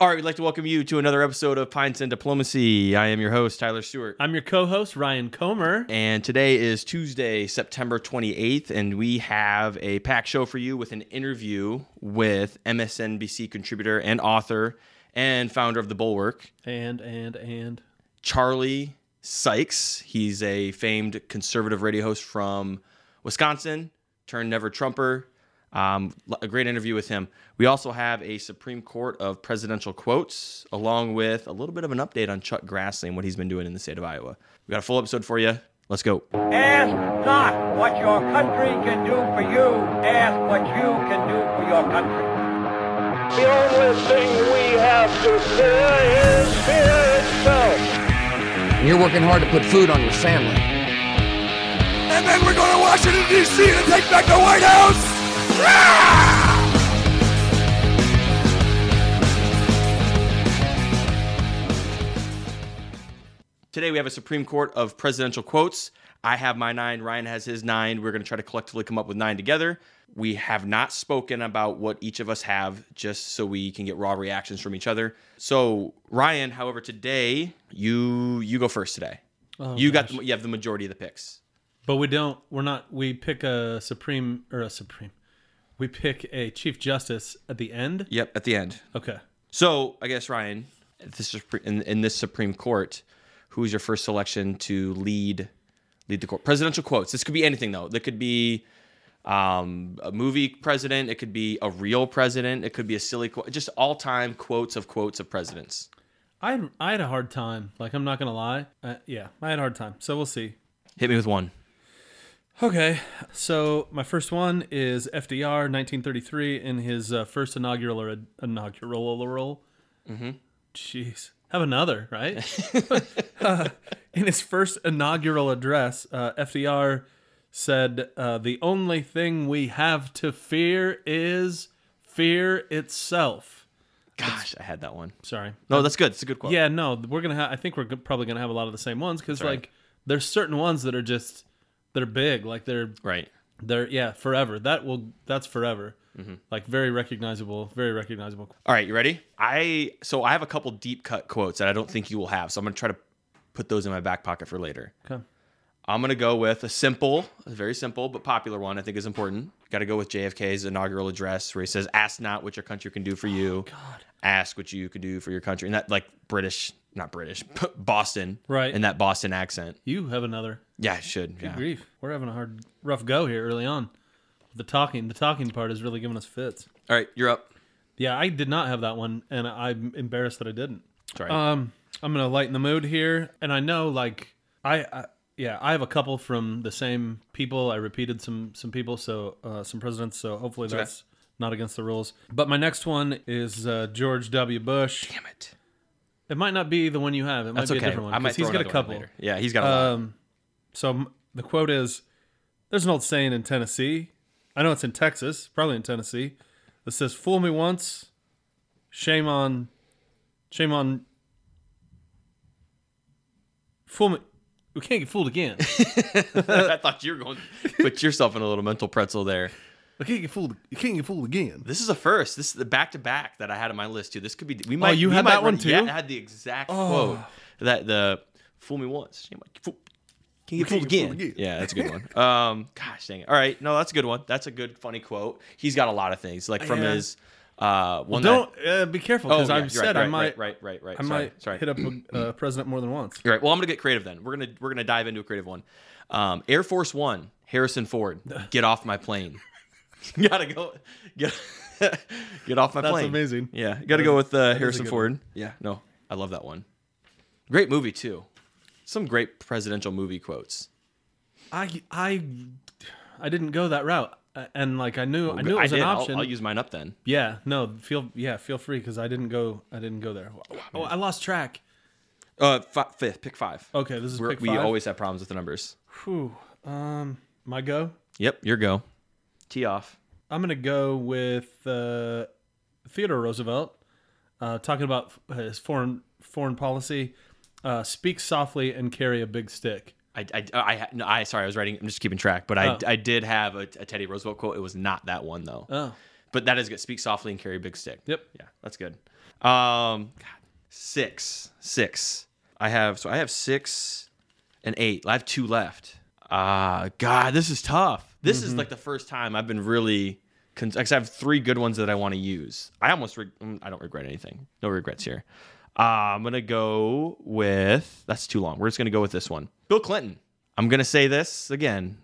All right, we'd like to welcome you to another episode of Pints and Diplomacy. I am your host, Tyler Stewart. I'm your co-host Ryan Comer. And today is Tuesday, September 28th, and we have a packed show for you with an interview with MSNBC contributor and author and founder of The Bulwark, And and and Charlie Sykes. He's a famed conservative radio host from Wisconsin, turned never Trumper. Um, a great interview with him. We also have a Supreme Court of presidential quotes, along with a little bit of an update on Chuck Grassley and what he's been doing in the state of Iowa. We got a full episode for you. Let's go. Ask not what your country can do for you. Ask what you can do for your country. The only thing we have to fear is fear itself. You're working hard to put food on your family. And then we're going to Washington, D.C. to take back the White House. Today we have a Supreme Court of presidential quotes. I have my nine, Ryan has his nine. We're going to try to collectively come up with nine together. We have not spoken about what each of us have just so we can get raw reactions from each other. So, Ryan, however, today you you go first today. Oh, you got the, you have the majority of the picks. but we don't. We're not. We pick a supreme or a supreme. We pick a chief justice at the end. Yep, at the end. Okay. So, I guess Ryan, this is in, in this Supreme Court, who's your first selection to lead lead the court? Presidential quotes. This could be anything though. It could be um, a movie president. It could be a real president. It could be a silly quote. Just all time quotes of quotes of presidents. I had, I had a hard time. Like I'm not gonna lie. Uh, yeah, I had a hard time. So we'll see. Hit me with one. Okay. So my first one is FDR, 1933, in his uh, first inaugural or inaugural role. Mm-hmm. Jeez. Have another, right? Uh, in his first inaugural address, uh, FDR said, uh, "The only thing we have to fear is fear itself." Gosh, I had that one. Sorry. No, that's good. It's a good quote. Yeah, no, we're gonna. have I think we're probably gonna have a lot of the same ones because right. like there's certain ones that are just that are big, like they're Right. they're yeah forever. That will that's forever. Mm-hmm. Like very recognizable, very recognizable. All right, you ready? I so I have a couple deep cut quotes that I don't think you will have. So I'm gonna try to put those in my back pocket for later. Okay. I'm gonna go with a simple, a very simple but popular one. I think is important. Got to go with JFK's inaugural address where he says, "Ask not what your country can do for you. God. Ask what you could do for your country." And that like British, not British, Boston, Right. In that Boston accent. You have another. Yeah, I should. Good Yeah. grief, we're having a hard, rough go here early on. The talking, the talking part is really giving us fits. All right, you're up. Yeah, I did not have that one, and I'm embarrassed that I didn't. Sorry. Um, I'm gonna lighten the mood here, and I know, like, I, I yeah, I have a couple from the same people. I repeated some some people, so uh, some presidents. So hopefully okay. that's not against the rules. But my next one is uh, George W. Bush. Damn it. It might not be the one you have. It might That's be okay. a different one I might he's got a couple. Yeah, he's got a lot. Um, so the quote is: "There's an old saying in Tennessee. I know it's in Texas, probably in Tennessee, that says, "Fool me once, shame on, shame on, fool me." We can't get fooled again. I thought you were going to put yourself in a little mental pretzel there. I can't get fooled. You can't get fooled again. This is a first. This is the back to back that I had on my list too. This could be. We might. Oh, you we had might that one too? Yeah, I had the exact quote. That the fool me once. on- Fool, can you get fooled again? again. Yeah, that's a good one. Um, gosh dang it. All right, no, that's a good one. That's a good funny quote. He's got a lot of things like from Yeah. his uh one. Don't That, uh, be careful oh, because yeah, I've said right, I right, might, right, right, right, right. I sorry, might sorry. hit up a uh, president more than once. You're right. Well, I'm gonna get creative then. We're gonna we're gonna dive into a creative one. Um, Air Force One, Harrison Ford, get off my plane. gotta go. Get get off my plane. That's plane. amazing. Yeah, gotta go with uh, Harrison Ford. Yeah, no, I love that one. Great movie too. Some great presidential movie quotes. I I I didn't go that route, Uh, and like I knew I knew it was did. an I'll- option. I'll, use mine up then. Yeah, no, feel yeah, feel free because I didn't go. I didn't go there. Oh, I lost track. Uh, fi- fifth, pick five. Okay, this is We're, pick we five. always have problems with the numbers. Whew. Um, my go. Yep, your go. Tee off. I'm gonna go with uh, Theodore Roosevelt, uh, talking about his foreign foreign policy. Uh, speak softly and carry a big stick. I, I, I, no, I, sorry, I was writing. I'm just keeping track, but I, Oh. I did have a, a Teddy Roosevelt quote. It was not that one though. Oh, But that is good. Speak softly and carry a big stick. Yep. Yeah, that's good. Um, God, six, six. I have so I have six and eight. I have two left. Ah, God, this is tough. This is like the first time I've been really. 'cause I have three good ones that I want to use. I almost. Re- mm, I don't regret anything. No regrets here. Uh, I'm gonna go with. That's too long. We're just gonna go with this one. Bill Clinton. I'm gonna say this again.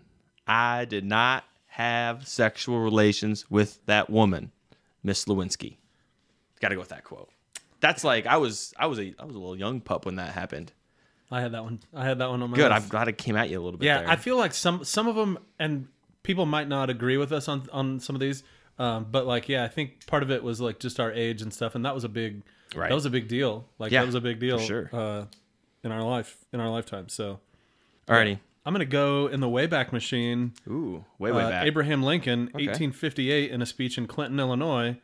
I did not have sexual relations with that woman, Miss Lewinsky. Got to go with that quote. That's like I was I was a I was a little young pup when that happened. I had that one. I had that one on my Good. list. I'm glad it came at you a little bit. Yeah, there. I feel like some some of them, and people might not agree with us on on some of these, um, but like, yeah, I think part of it was like just our age and stuff, and that was a big, Right. that was a big deal. Like Yeah, that was a big deal, sure. uh, in our life, in our lifetime. So Alrighty. I'm gonna go in the Wayback Machine. Ooh, way way Uh, back. Abraham Lincoln, 1858, in a speech in Clinton, Illinois.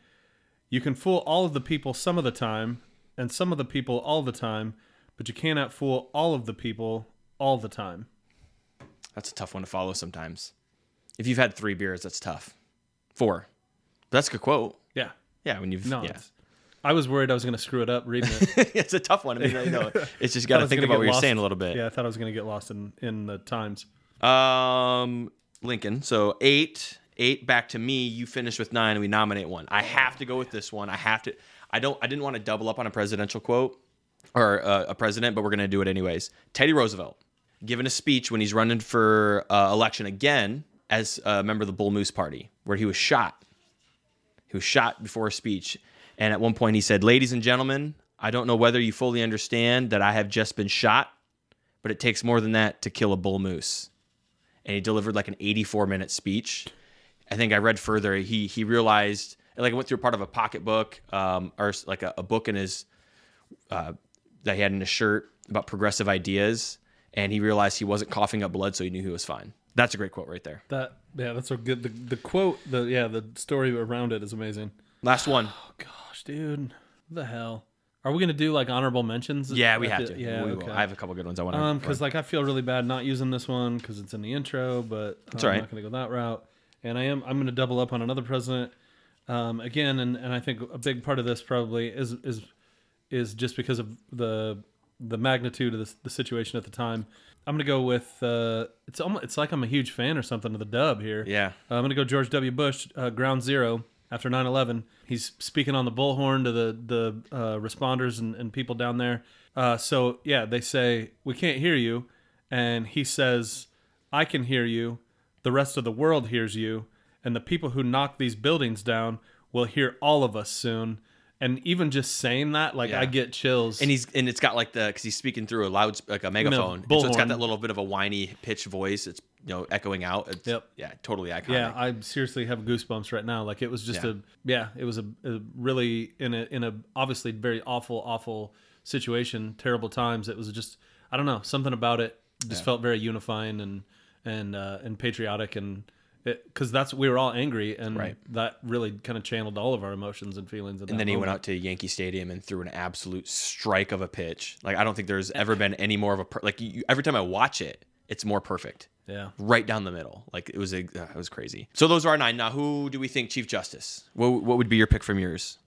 You can fool all of the people some of the time, and some of the people all the time, but you cannot fool all of the people all the time. That's a tough one to follow sometimes. If you've had three beers, that's tough. Four. But that's a good quote. Yeah. Yeah, when you've No, yeah. I was worried I was going to screw it up reading it. it's a tough one. I mean, it's just got to think about what you're saying a little bit. Yeah, I thought I was going to get lost in in the times. Um, Lincoln. So eight, eight back to me. You finish with nine, and we nominate one. I have to go with this one. I have to. I don't. I didn't want to double up on a presidential quote or uh, a president, but we're gonna do it anyways. Teddy Roosevelt giving a speech when he's running for uh, election again as a member of the Bull Moose Party, where he was shot. He was shot before a speech, and at one point he said, "Ladies and gentlemen, I don't know whether you fully understand that I have just been shot, but it takes more than that to kill a bull moose." and he delivered like an 84 minute speech. I think I read further. He he realized like I went through part of a pocketbook um, or like a, a book in his uh, that he had in his shirt about progressive ideas, and he realized he wasn't coughing up blood, so he knew he was fine. That's a great quote right there. That yeah, that's a good. The, the quote, the yeah, the story around it is amazing. Last one. Oh gosh, dude, the hell? Are we gonna do like honorable mentions? Yeah, we have the- to. Yeah, We okay. I have a couple good ones I want to. Um, because like I feel really bad not using this one because it's in the intro, but I'm all right. not going to go that route. And I am I'm going to double up on another president um, again, and, and I think a big part of this probably is is is just because of the the magnitude of the, the situation at the time. I'm going to go with uh, it's almost it's like I'm a huge fan or something of the dub here. Yeah. Uh, I'm going to go George W. Bush, uh, Ground Zero after 9/11. He's speaking on the bullhorn to the the uh, responders and, and people down there. Uh, so yeah, they say we can't hear you, and he says, "I can hear you. The rest of the world hears you, and the people who knock these buildings down will hear all of us soon." And even just saying that, like Yeah. I get chills. And he's and it's got like the because he's speaking through a loud like a megaphone, and so it's got bullhorn. that little bit of a whiny pitched voice. It's you know echoing out. It's, Yep. Yeah, totally iconic. Yeah, I seriously have goosebumps right now. Like it was just Yeah. a yeah, it was a, a really in a in a obviously very awful awful situation, terrible times. It was just I don't know something about it just felt very unifying and and uh, and patriotic and because that's we were all angry and Right. that really kind of channeled all of our emotions and feelings. And then he went out to Yankee Stadium and threw an absolute strike of a pitch. Like I don't think there's ever been any more of a per- like you, every time I watch it, it's more perfect. Yeah. Right down the middle. Like it was a uh, it was crazy. So those are our nine. Now who do we think Chief Justice? What what would be your pick from yours?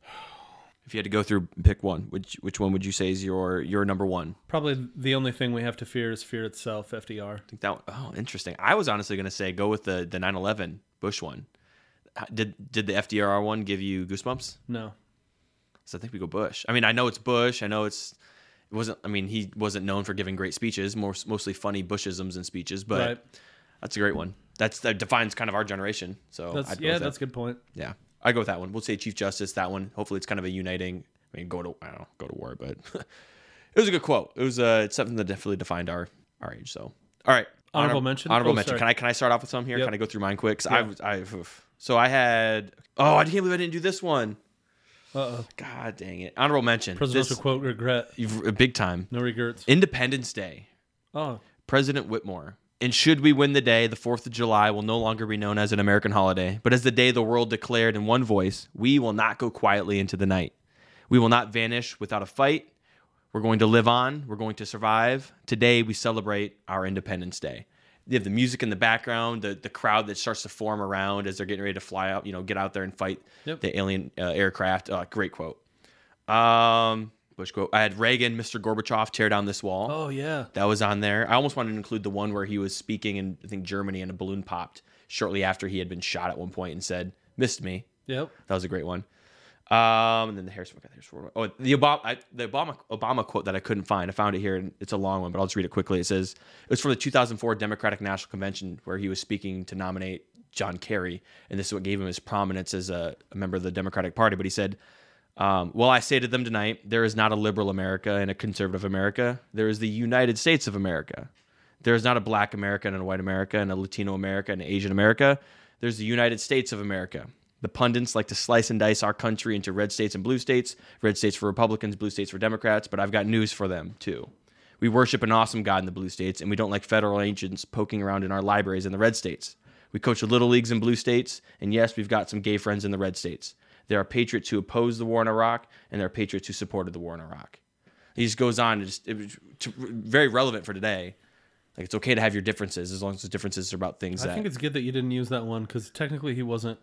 If you had to go through and pick one, which which one would you say is your your number one? Probably the only thing we have to fear is fear itself. FDR. I think that oh interesting. I was honestly gonna say go with the the 9/11 Bush one. Did did the FDR one give you goosebumps? No. So I think we go Bush. I mean, I know it's Bush. I know it's it wasn't. I mean, he wasn't known for giving great speeches. More mostly funny Bushisms and speeches. But Right. that's a great one. That's that defines kind of our generation. So That's yeah, that. that's a good point. Yeah, I go with that one. We'll say Chief Justice. That one. Hopefully, it's kind of a uniting. I mean, go to I don't know, go to war, but it was a good quote. It was uh, it's something that definitely defined our our age. So all right, Honorable Honor- mention? Honorable Oh, mention. sorry. Can I can I start off with some here? Yep. Can I go through mine quick? I Yeah. I oof. so I had oh I can't believe I didn't do this one. Uh oh. God dang it! Honorable mention. Presidential This- quote regret. you've- big time. No regrets. Independence Day. Oh. President Whitmore. And should we win the day, the 4th of July will no longer be known as an American holiday, but as the day the world declared in one voice, we will not go quietly into the night. We will not vanish without a fight. We're going to live on. We're going to survive. Today, we celebrate our Independence Day. You have the music in the background, the, the crowd that starts to form around as they're getting ready to fly out, you know, get out there and fight Yep. the alien uh, aircraft. Uh, great quote. Um, Bush quote. I had Reagan, Mr. Gorbachev, tear down this wall. Oh yeah. That was on there. I almost wanted to include the one where he was speaking in I think Germany and a balloon popped shortly after he had been shot at one point and said, "Missed me." Yep. That was a great one. Um, and then the Harrison, Harrison Ford. Oh, the Obama, I, the Obama, Obama quote that I couldn't find. I found it here, and it's a long one, but I'll just read it quickly. It says it was from the 2004 Democratic National Convention where he was speaking to nominate John Kerry, and this is what gave him his prominence as a, a member of the Democratic Party. But he said, um, "Well, I say to them tonight, there is not a liberal America and a conservative America. There is the United States of America. There is not a Black America and a White America and a Latino America and an Asian America. There's the United States of America." The pundits like to slice and dice our country into red states and blue states, red states for Republicans, blue states for Democrats, but I've got news for them, too. We worship an awesome God in the blue states, and we don't like federal agents poking around in our libraries in the red states. We coach the little leagues in blue states, and yes, we've got some gay friends in the red states. There are patriots who opposed the war in Iraq, and there are patriots who supported the war in Iraq. He just goes on, and just, it very relevant for today. Like, it's okay to have your differences as long as the differences are about things I that think it's good that you didn't use that one because technically he wasn't.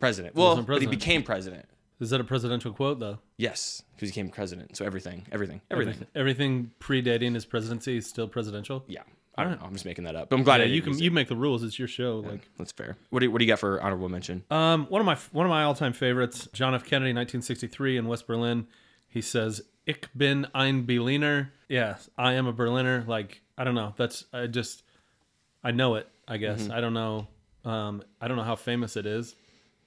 president. Well, wasn't but he became president. Is that a presidential quote though? Yes, because he became president. So everything, everything, everything. Everything predating his presidency is still presidential. Yeah, I don't know. I'm just making that up. But I'm glad Yeah, you can you it. make the rules. It's your show. Like That's fair. What do you, what do you got for honorable mention? Um, one of my one of my all time favorites, John F. Kennedy, 1963 in West Berlin. He says, "Ich bin ein Berliner." Yeah, I am a Berliner. Like I don't know. That's I just I know it. I guess Mm-hmm. I don't know. Um, I don't know how famous it is,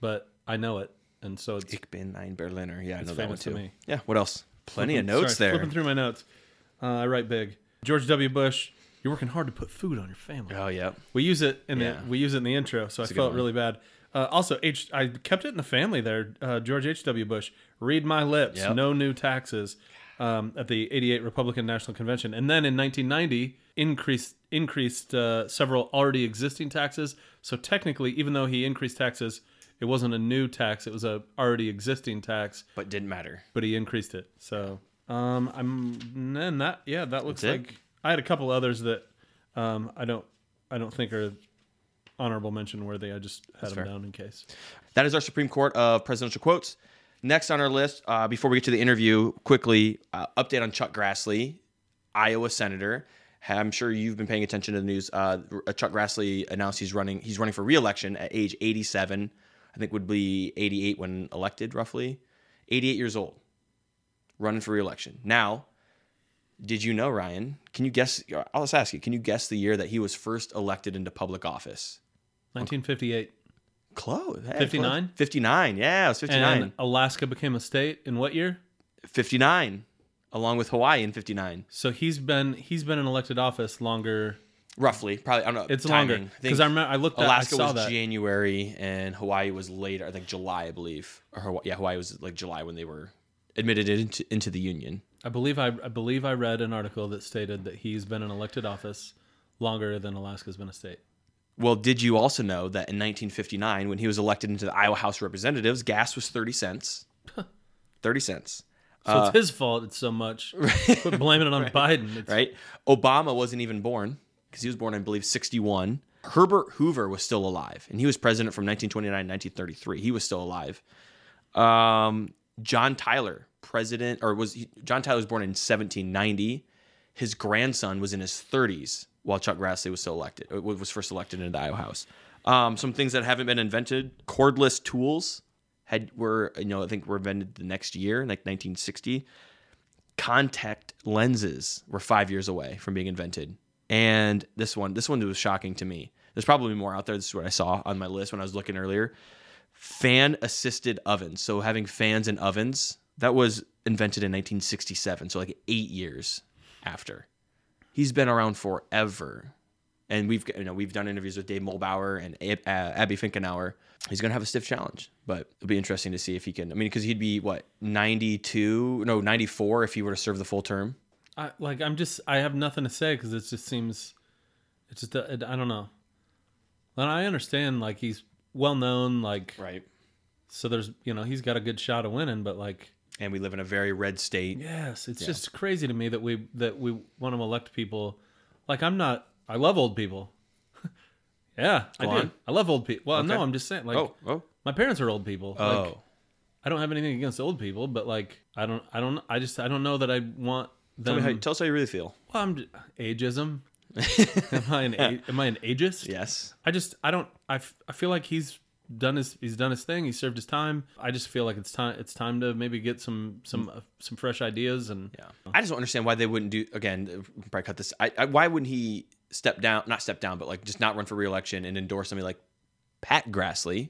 but I know it, and so it's Ich bin ein Berliner. Yeah, I know that one famous to me. Yeah. What else? Plenty of notes Sorry, there. Flipping through my notes, uh, I write big. George W. Bush, you're working hard to put food on your family. Oh yeah. We use it in Yeah. the we use it in the intro, so I felt really bad. Uh, also, H I kept it in the family there. Uh, George H. W. Bush, read my lips, Yep. no new taxes, um, at the '88 Republican National Convention, and then in 1990 increased increased uh, several already existing taxes. So technically, even though he increased taxes, it wasn't a new tax; it was a already existing tax, But didn't matter. but he increased it. So um, I'm and then that yeah, that looks That's it? I had a couple others that um, I don't I don't think are honorable mention worthy. I just had them fair. down in case. That is our Supreme Court of presidential quotes. Next on our list, uh, before we get to the interview, quickly uh, update on Chuck Grassley, Iowa senator. I'm sure you've been paying attention to the news. Uh, Chuck Grassley announced he's running. He's running for re-election at age 87. I think would be 88 when elected, roughly. 88 years old, running for re-election. Now, did you know, Ryan? Can you guess? Uh, I'll just ask you. Can you guess the year that he was first elected into public office? 1958, Close. Hey, 59? close. 59. Yeah, it was 59. and Alaska became a state in what year? 59 along with Hawaii in 59 So he's been he's been in elected office longer. roughly probably I don't know It's timing. longer because I remember I looked at Alaska I was that. January and Hawaii was later I think July I believe or Hawaii, yeah Hawaii was like July when they were admitted into, into the union I believe I, I believe I read an article that stated that he's been in elected office longer than Alaska's been a state. well did you also know that in 1959 when he was elected into the Iowa House of Representatives gas was 30 cents 30 cents So Uh, it's his fault it's so much. Quit blaming it on Biden. It's, right? Obama wasn't even born because he was born, I believe, 61. Herbert Hoover was still alive, and he was president from 1929 to 1933. He was still alive. Um, John Tyler, president, or was he, John Tyler was born in 1790. His grandson was in his 30s while Chuck Grassley was still elected, uh, was first elected into the Iowa House. Um, some things that haven't been invented: cordless tools had were you know I think were invented the next year, like 1960 contact lenses were five years away from being invented. And this one, this one was shocking to me. There's probably more out there. This is what I saw on my list when I was looking earlier. Fan assisted ovens. So having fans in ovens, that was invented in 1967. So like eight years after. He's been around forever. And we've you know we've done interviews with Dave Muhlbauer and uh, Abby Finkenauer. He's gonna have a stiff challenge, but it'll be interesting to see if he can. I mean, because he'd be what 92, no 94 if he were to serve the full term. I, like I'm just I have nothing to say because it just seems it's just it, I don't know. And I understand like he's well known like Right. so there's you know he's got a good shot of winning but like And we live in a very red state. yes it's just crazy to me that we that we want to elect people like I'm not I love old people. yeah, I Go do. I love old people. Well, no, I'm just saying like oh, oh, my parents are old people. oh. Like, I don't have anything against old people, but like I don't I don't I just I don't know that I want Tell, them. me how, tell us how you really feel. well, I'm ageism. am I an am I an ageist? Yes. I just I don't I, f- I feel like he's done his he's done his thing. He served his time. I just feel like it's time it's time to maybe get some some uh, some fresh ideas and Yeah. I just don't understand why they wouldn't do again. uh, Probably cut this. I, I, why wouldn't he step down? Not step down, but like just not run for reelection and endorse somebody like Pat Grassley,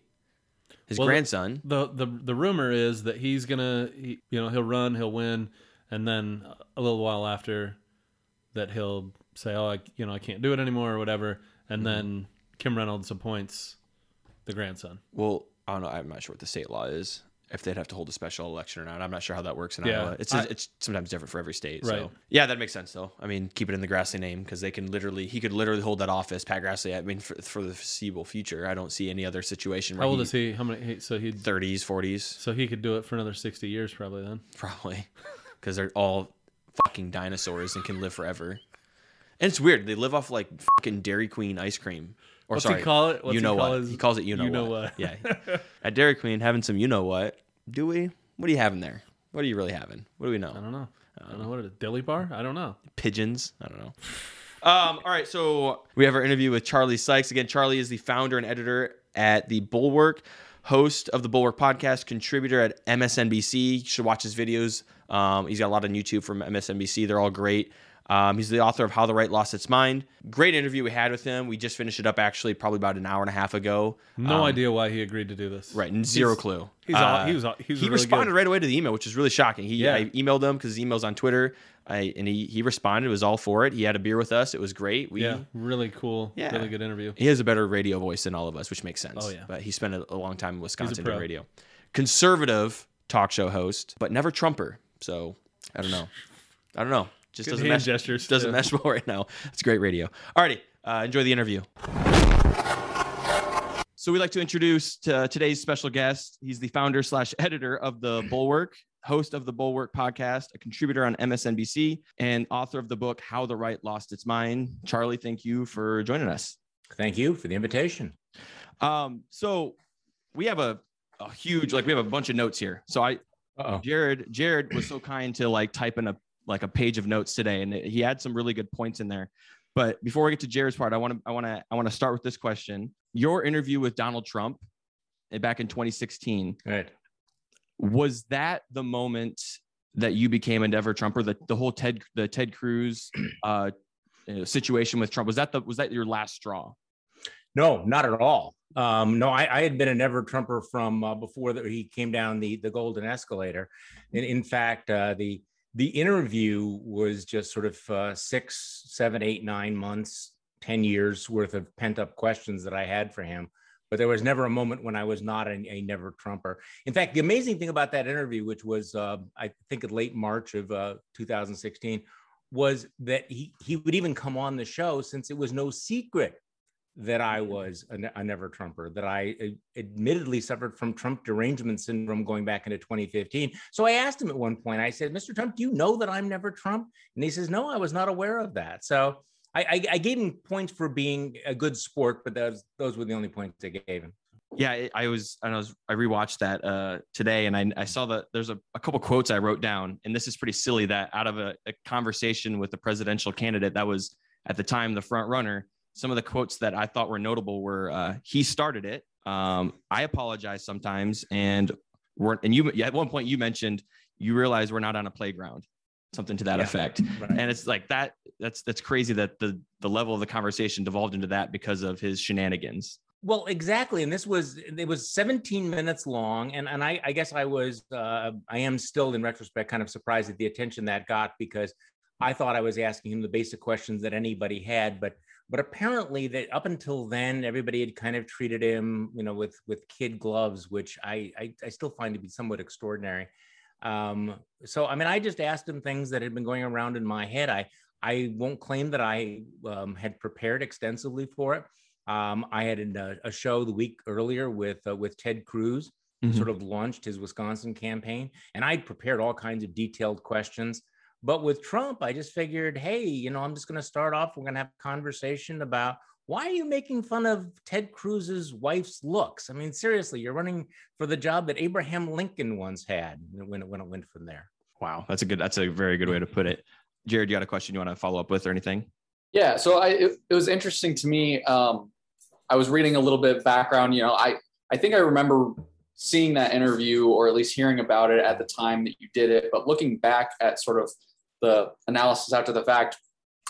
his Well, grandson. the the the rumor is that he's gonna he, you know he'll run he'll win and then a little while after that he'll say oh I you know I can't do it anymore or whatever and Mm-hmm. then Kim Reynolds appoints the grandson. Well, I don't know. I'm not sure what the state law is. If they'd have to hold a special election or not, I'm not sure how that works in Yeah, Iowa. It's I- it's sometimes different for every state. Right. So yeah, that makes sense though. I mean, keep it in the Grassley name because they can literally he could literally hold that office, Pat Grassley. I mean, for, for the foreseeable future, I don't see any other situation. Where How old is he? How many? So he 30s, 40s, so he could do it for another sixty years probably then. probably, because they're all fucking dinosaurs and can live forever. And it's weird. They live off like fucking Dairy Queen ice cream. Or What's he sorry, call it? What's you know call what? his- he calls it you know, you know what. what. Yeah. At Dairy Queen, having some you know what. Do we? What are you having there? What are you really having? What do we know? I don't know. I don't know what it is. Dilly bar? I don't know. Pigeons? I don't know. Um, all right, so we have our interview with Charlie Sykes. Again, Charlie is the founder and editor at the Bulwark, host of the Bulwark podcast, contributor at MSNBC. You should watch his videos. Um, he's got a lot on YouTube from MSNBC. They're all great. Um, he's the author of How the Right Lost Its Mind. Great interview we had with him. We just finished it up actually, probably about an hour and a half ago. No Um, idea why he agreed to do this. Right, and zero He's- clue. He's all, Uh, he was all, he was he really responded good. right away to the email, which is really shocking. He Yeah. I emailed him because his email's on Twitter. I and he he responded. It was all for it. He had a beer with us. It was great. We Yeah, really cool. Yeah. Really good interview. he has a better radio voice than all of us, which makes sense. Oh, yeah. But he spent a, a long time in Wisconsin doing radio. Conservative talk show host, but never Trumper. So I don't know. I don't know. Just Good doesn't hand mesh. gestures, Doesn't too. mesh well right now. It's great radio. Alrighty, uh, enjoy the interview. So we'd like to introduce to today's special guest. He's the founder slash editor of the Bulwark, host of the Bulwark podcast, a contributor on MSNBC, and author of the book How the Right Lost Its Mind. Charlie, thank you for joining us. Thank you for the invitation. Um, so we have a, a huge, like we have a bunch of notes here. So I, Uh-oh. Jared, Jared was so kind to like type in a like a page of notes today, and he had some really good points in there. But before we get to Jared's part, I want to I want to I want to start with this question. Your interview with Donald Trump eh, back in 2016 Right. was that the moment that you became a never Trumper? The the whole Ted the Ted Cruz uh, uh, situation with Trump was that the was that your last straw? No, not at all. Um, no, I, I had been a never Trumper from uh, before that he came down the the golden escalator. And in fact, uh, the the interview was just sort of uh, six, seven, eight, nine months, ten years worth of pent up questions that I had for him. But there was never a moment when I was not a, a never Trumper. In fact, the amazing thing about that interview, which was uh, I think in late March of uh, 2016, was that he he would even come on the show since it was no secret that I was a, a never Trumper, that I uh, admittedly suffered from Trump derangement syndrome going back into 2015. So I asked him at one point, I said, Mr. Trump, do you know that I'm never Trump? And he says, No, I was not aware of that. So I, I, I gave him points for being a good sport, but those, those were the only points I gave him. Yeah, I- I was I was I rewatched that uh today and I I saw that there's a, a couple quotes I wrote down and this is pretty silly that out of a, a conversation with a presidential candidate that was at the time the front runner, some of the quotes that I thought were notable were uh he started it. Um I apologize sometimes and we're and you at one point you mentioned you realize we're not on a playground. Something to that Yeah. effect. Right. And it's like that that's that's crazy that the the level of the conversation devolved into that because of his shenanigans. Well, exactly. And this was it was 17 minutes long. And and I, I guess I was uh I am still in retrospect kind of surprised at the attention that got because I thought I was asking him the basic questions that anybody had, but but apparently that up until then everybody had kind of treated him, you know, with with kid gloves, which I I, I still find to be somewhat extraordinary. Um, so I mean, I just asked him things that had been going around in my head. I I won't claim that I um, had prepared extensively for it. Um, I had a, a show the week earlier with uh, with Ted Cruz, Mhm. sort of launched his Wisconsin campaign, and I'd prepared all kinds of detailed questions. But with Trump, I just figured, hey, you know, I'm just going to start off. We're going to have a conversation about why are you making fun of Ted Cruz's wife's looks? I mean, seriously, you're running for the job that Abraham Lincoln once had when it, when it went from there. Wow, that's a good. That's a very good way to put it. Jared, you got a question you want to follow up with or anything? Yeah, so I it, it was interesting to me. Um, I was reading a little bit of background. You know, I I think I remember seeing that interview or at least hearing about it at the time that you did it. But looking back at sort of the analysis after the fact,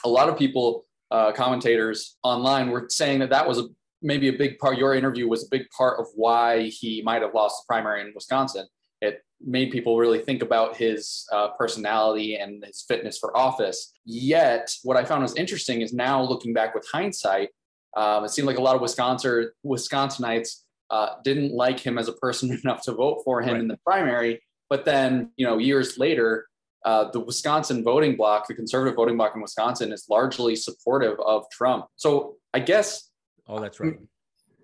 a lot of people, uh, commentators online, were saying that that was a, maybe a big part. Your interview was a big part of why he might have lost the primary in Wisconsin. It made people really think about his uh, personality and his fitness for office. Yet, what I found was interesting is now looking back with hindsight, um, it seemed like a lot of Wisconsin Wisconsinites uh, didn't like him as a person enough to vote for him right. in the primary. But then, you know, years later, uh, the Wisconsin voting bloc, the conservative voting bloc in Wisconsin, is largely supportive of Trump. So I guess. Oh, that's right.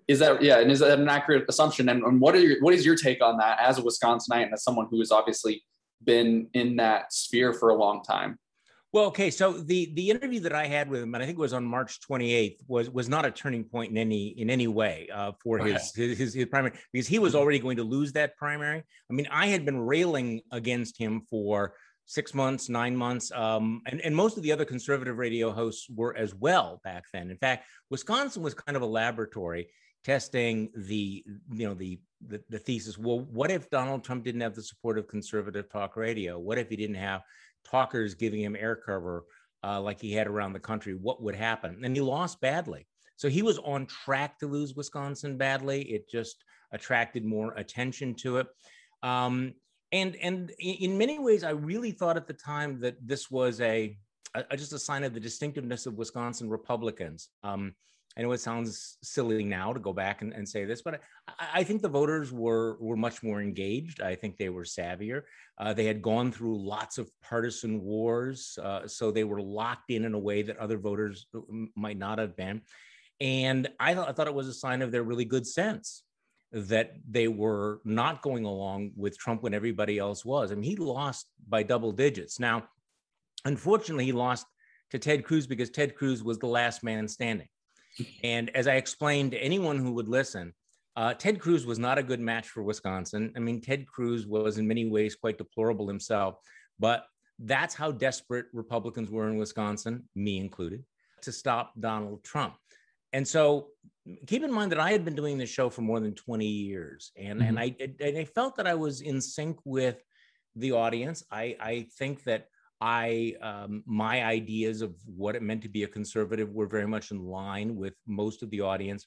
Is that yeah? And is that an accurate assumption? And, and what are your, what is your take on that as a Wisconsinite and as someone who has obviously been in that sphere for a long time? Well, okay. So the the interview that I had with him, and I think it was on March 28th, was was not a turning point in any in any way uh, for okay. his, his, his his primary because he was already going to lose that primary. I mean, I had been railing against him for six months, nine months, um, and and most of the other conservative radio hosts were as well back then. In fact, Wisconsin was kind of a laboratory testing the you know the, the the thesis. Well, what if Donald Trump didn't have the support of conservative talk radio? What if he didn't have talkers giving him air cover uh, like he had around the country, what would happen? And he lost badly. So he was on track to lose Wisconsin badly. It just attracted more attention to it. Um, and and in many ways, I really thought at the time that this was a, a just a sign of the distinctiveness of Wisconsin Republicans. Um, I know it sounds silly now to go back and, and say this, but I, I, think the voters were were much more engaged. I think they were savvier. Uh, they had gone through lots of partisan wars, uh, so they were locked in in a way that other voters might not have been. And I I thought it was a sign of their really good sense that they were not going along with Trump when everybody else was. I mean, he lost by double digits. Now, unfortunately, he lost to Ted Cruz because Ted Cruz was the last man standing. And as I explained to anyone who would listen, uh, Ted Cruz was not a good match for Wisconsin. I mean, Ted Cruz was in many ways quite deplorable himself, but that's how desperate Republicans were in Wisconsin, me included, to stop Donald Trump. And so keep in mind that I had been doing this show for more than 20 years, and, mm-hmm. and, I, and I felt that I was in sync with the audience. I, I think that I um, my ideas of what it meant to be a conservative were very much in line with most of the audience.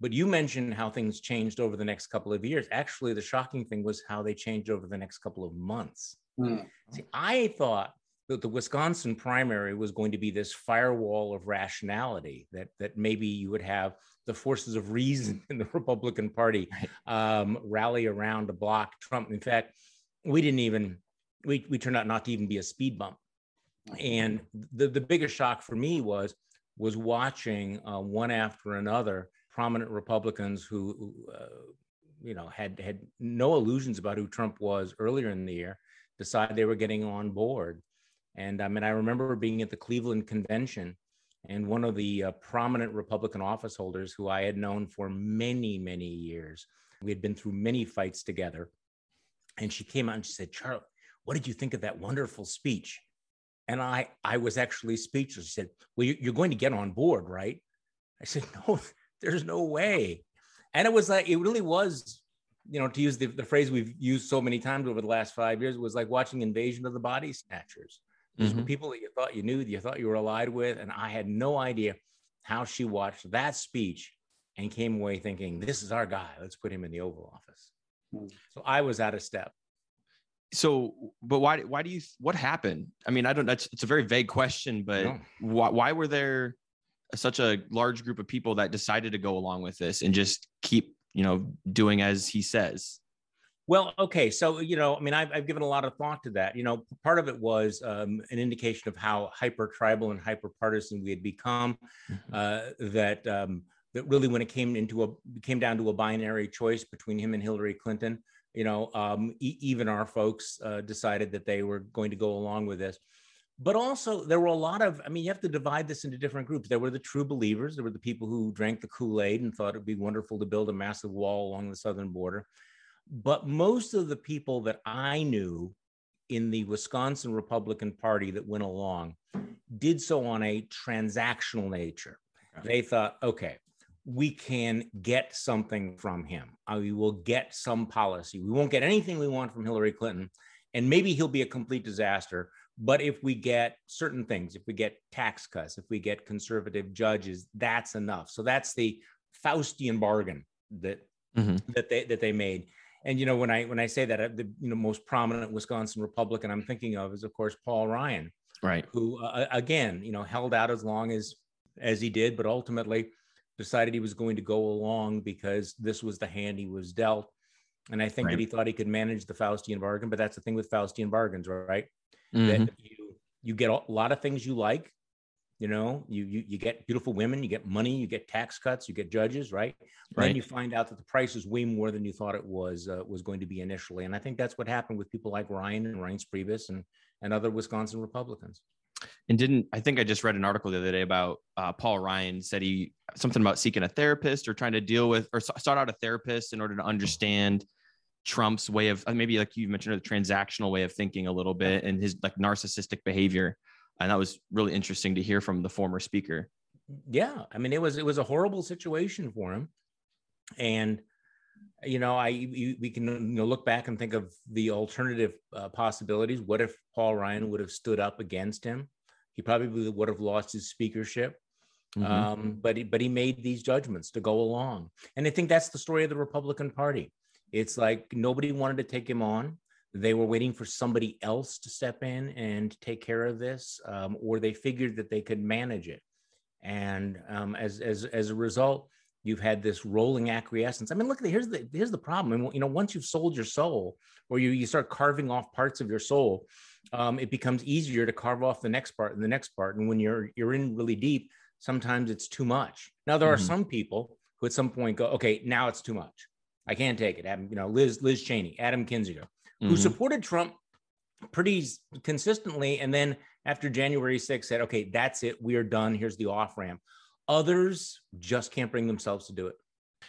But you mentioned how things changed over the next couple of years. Actually, the shocking thing was how they changed over the next couple of months. Mm. See, I thought that the Wisconsin primary was going to be this firewall of rationality that that maybe you would have the forces of reason in the Republican Party um, rally around to block Trump. In fact, we didn't even we, we turned out not to even be a speed bump. And the, the biggest shock for me was was watching uh, one after another prominent Republicans who, uh, you know, had had no illusions about who Trump was earlier in the year, decide they were getting on board. And I mean, I remember being at the Cleveland convention, and one of the uh, prominent Republican office holders who I had known for many, many years, we had been through many fights together, and she came out and she said, "Charlie, what did you think of that wonderful speech? And I, I was actually speechless. She said, well, you're going to get on board, right? I said, no, there's no way. And it was like, it really was, you know, to use the, the phrase we've used so many times over the last five years, was like watching Invasion of the Body Snatchers. These mm-hmm. were people that you thought you knew, that you thought you were allied with. And I had no idea how she watched that speech and came away thinking, this is our guy. Let's put him in the Oval Office. Mm-hmm. So I was out of step so but why why do you what happened i mean i don't that's it's a very vague question but no. why, why were there such a large group of people that decided to go along with this and just keep you know doing as he says well okay so you know i mean i've, I've given a lot of thought to that you know part of it was um, an indication of how hyper tribal and hyper partisan we had become mm-hmm. uh, that um, that really when it came into a came down to a binary choice between him and hillary clinton you know, um, e- even our folks uh, decided that they were going to go along with this. but also there were a lot of i mean you have to divide this into different groups there were the true believers there were the people who drank the kool-aid and thought it'd be wonderful to build a massive wall along the southern border but most of the people that i knew in the wisconsin republican party that went along did so on a transactional nature they thought okay we can get something from him uh, we will get some policy we won't get anything we want from hillary clinton and maybe he'll be a complete disaster but if we get certain things, if we get tax cuts, if we get conservative judges, that's enough. So that's the Faustian bargain that Mhm. that they that they made. And you know, when I when I say that, uh, the you know most prominent Wisconsin Republican I'm thinking of is of course Paul Ryan, Right. who uh, again you know held out as long as as he did, but ultimately decided he was going to go along because this was the hand he was dealt. And I think Right. that he thought he could manage the Faustian bargain, but that's the thing with Faustian bargains, right? Mhm. that you you get a lot of things you like you know you, you you get beautiful women you get money you get tax cuts you get judges right, And Right. then you find out that the price is way more than you thought it was uh, was going to be initially and i think that's what happened with people like ryan and Reince Priebus and and other wisconsin republicans And didn't I think I just read an article the other day about uh, Paul Ryan said he something about seeking a therapist or trying to deal with or sought out a therapist in order to understand Trump's way of uh, maybe like you mentioned the transactional way of thinking a little bit and his like narcissistic behavior. And that was really interesting to hear from the former speaker. yeah i mean it was it was a horrible situation for him and you know i you, we can you know look back and think of the alternative uh, possibilities what if paul ryan would have stood up against him he probably would have lost his speakership Mhm. um, but he, but he made these judgments to go along, and I think that's the story of the Republican Party. It's like nobody wanted to take him on. They were waiting for somebody else to step in and take care of this, um, or they figured that they could manage it. And um, as as as a result, you've had this rolling acquiescence. I mean, look, here's the here's the problem. And you know, once you've sold your soul, or you you start carving off parts of your soul, um, it becomes easier to carve off the next part and the next part. And when you're you're in really deep, sometimes it's too much. Now there are Mhm. some people who at some point go, okay, now it's too much. I can't take it. Adam, you know, Liz Liz Cheney, Adam Kinzinger, who supported Trump pretty consistently, and then after January 6th said, okay, that's it, we are done. Here's the off ramp. Others just can't bring themselves to do it.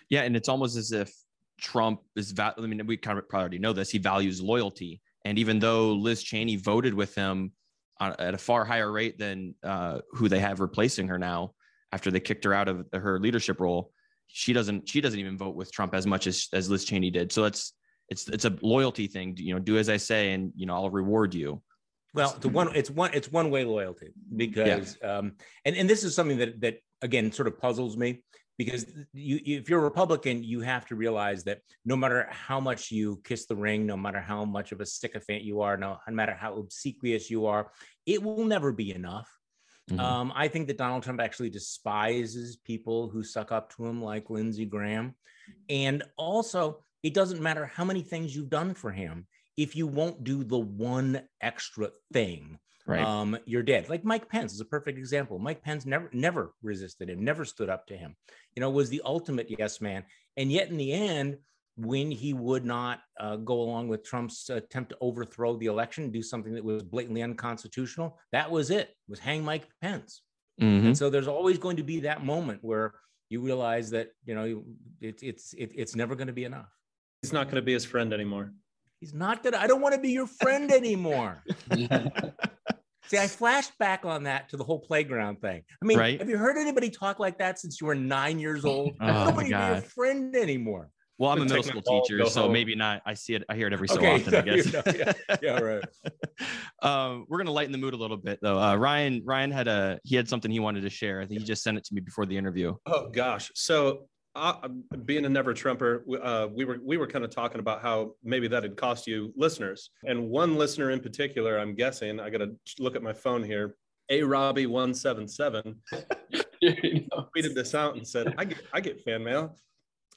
Yeah, and it's almost as if Trump is. Va- I mean, we kind of probably already know this. He values loyalty, and even though Liz Cheney voted with him on, at a far higher rate than uh, who they have replacing her now, after they kicked her out of her leadership role, she doesn't. She doesn't even vote with Trump as much as as Liz Cheney did. So it's it's it's a loyalty thing. You know, do as I say, and you know, I'll reward you. Well, it's one it's one it's one way loyalty because um and and this is something that that again sort of puzzles me because you if you're a Republican you have to realize that no matter how much you kiss the ring, no matter how much of a sycophant you are, no, no matter how obsequious you are, it will never be enough. Mhm. Um, I think that Donald Trump actually despises people who suck up to him, like Lindsey Graham. And also, it doesn't matter how many things you've done for him. If you won't do the one extra thing, right. um, you're dead. Like Mike Pence is a perfect example. Mike Pence never, never resisted him, never stood up to him. You know, was the ultimate yes man. And yet, in the end, when he would not uh, go along with Trump's attempt to overthrow the election, do something that was blatantly unconstitutional, that was it. Was hang Mike Pence. Mhm. And so there's always going to be that moment where you realize that you know it, it's it, it's never going to be enough. He's not going to be his friend anymore. He's not gonna. I don't want to be your friend anymore. See, I flashed back on that to the whole playground thing. I mean, Right. have you heard anybody talk like that since you were nine years old? Oh, I my don't want to be your friend anymore. Well, I'm a middle school teacher, so home. maybe not. I see it. I hear it every so Okay, often. I so you guess. know, yeah, yeah, right. um, we're gonna lighten the mood a little bit, though. Uh, Ryan, Ryan had a he had something he wanted to share. I think he just sent it to me before the interview. Oh gosh. So uh, being a never Trumper, uh, we were we were kind of talking about how maybe that had cost you listeners, and one listener in particular, I'm guessing. I got to look at my phone here. A Robbie one seven seven tweeted this out and said, "I get I get fan mail."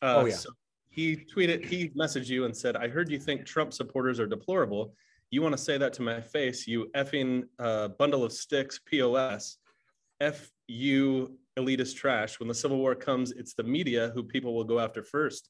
Uh, Oh, yeah. so he tweeted, he messaged you and said, "I heard you think Trump supporters are deplorable. You want to say that to my face? You effing uh, bundle of sticks, pos." F you elitist trash. When the Civil War comes, it's the media who people will go after first.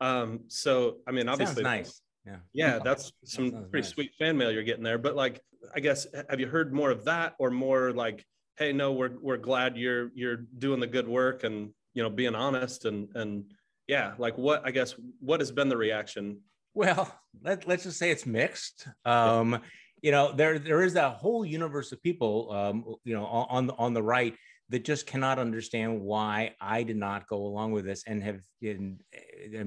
Um, so I mean, Sounds obviously, nice. Yeah. Yeah, that's some sounds pretty nice. sweet fan mail you're getting there. But like, I guess have you heard more of that, or more like, hey, no, we're we're glad you're you're doing the good work and you know being honest and and yeah, like what I guess what has been the reaction? Well, let, let's just say it's mixed. Um, you know, there there is that whole universe of people, um, you know, on on the, on the right that just cannot understand why I did not go along with this and have am,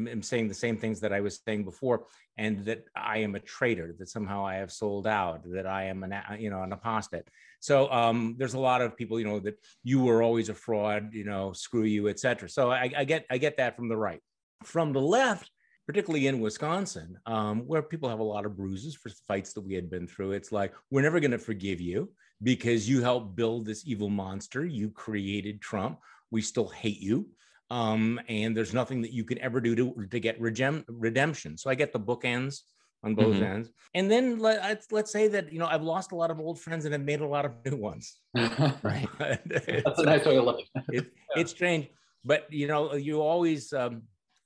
am saying the same things that I was saying before, and that I am a traitor, that somehow I have sold out, that I am an you know an apostate. So um, there's a lot of people, you know, that you were always a fraud, you know, screw you, etc. So I, I get I get that from the right. From the left, particularly in Wisconsin, um, where people have a lot of bruises for fights that we had been through. It's like, we're never going to forgive you because you helped build this evil monster. You created Trump. We still hate you. Um, and there's nothing that you can ever do to, to get regem- redemption. So I get the bookends on both Mhm. ends. And then let, let's- let's say that, you know, I've lost a lot of old friends and I've made a lot of new ones. Right. That's a nice way to look at it. it, it's strange but you know you always um,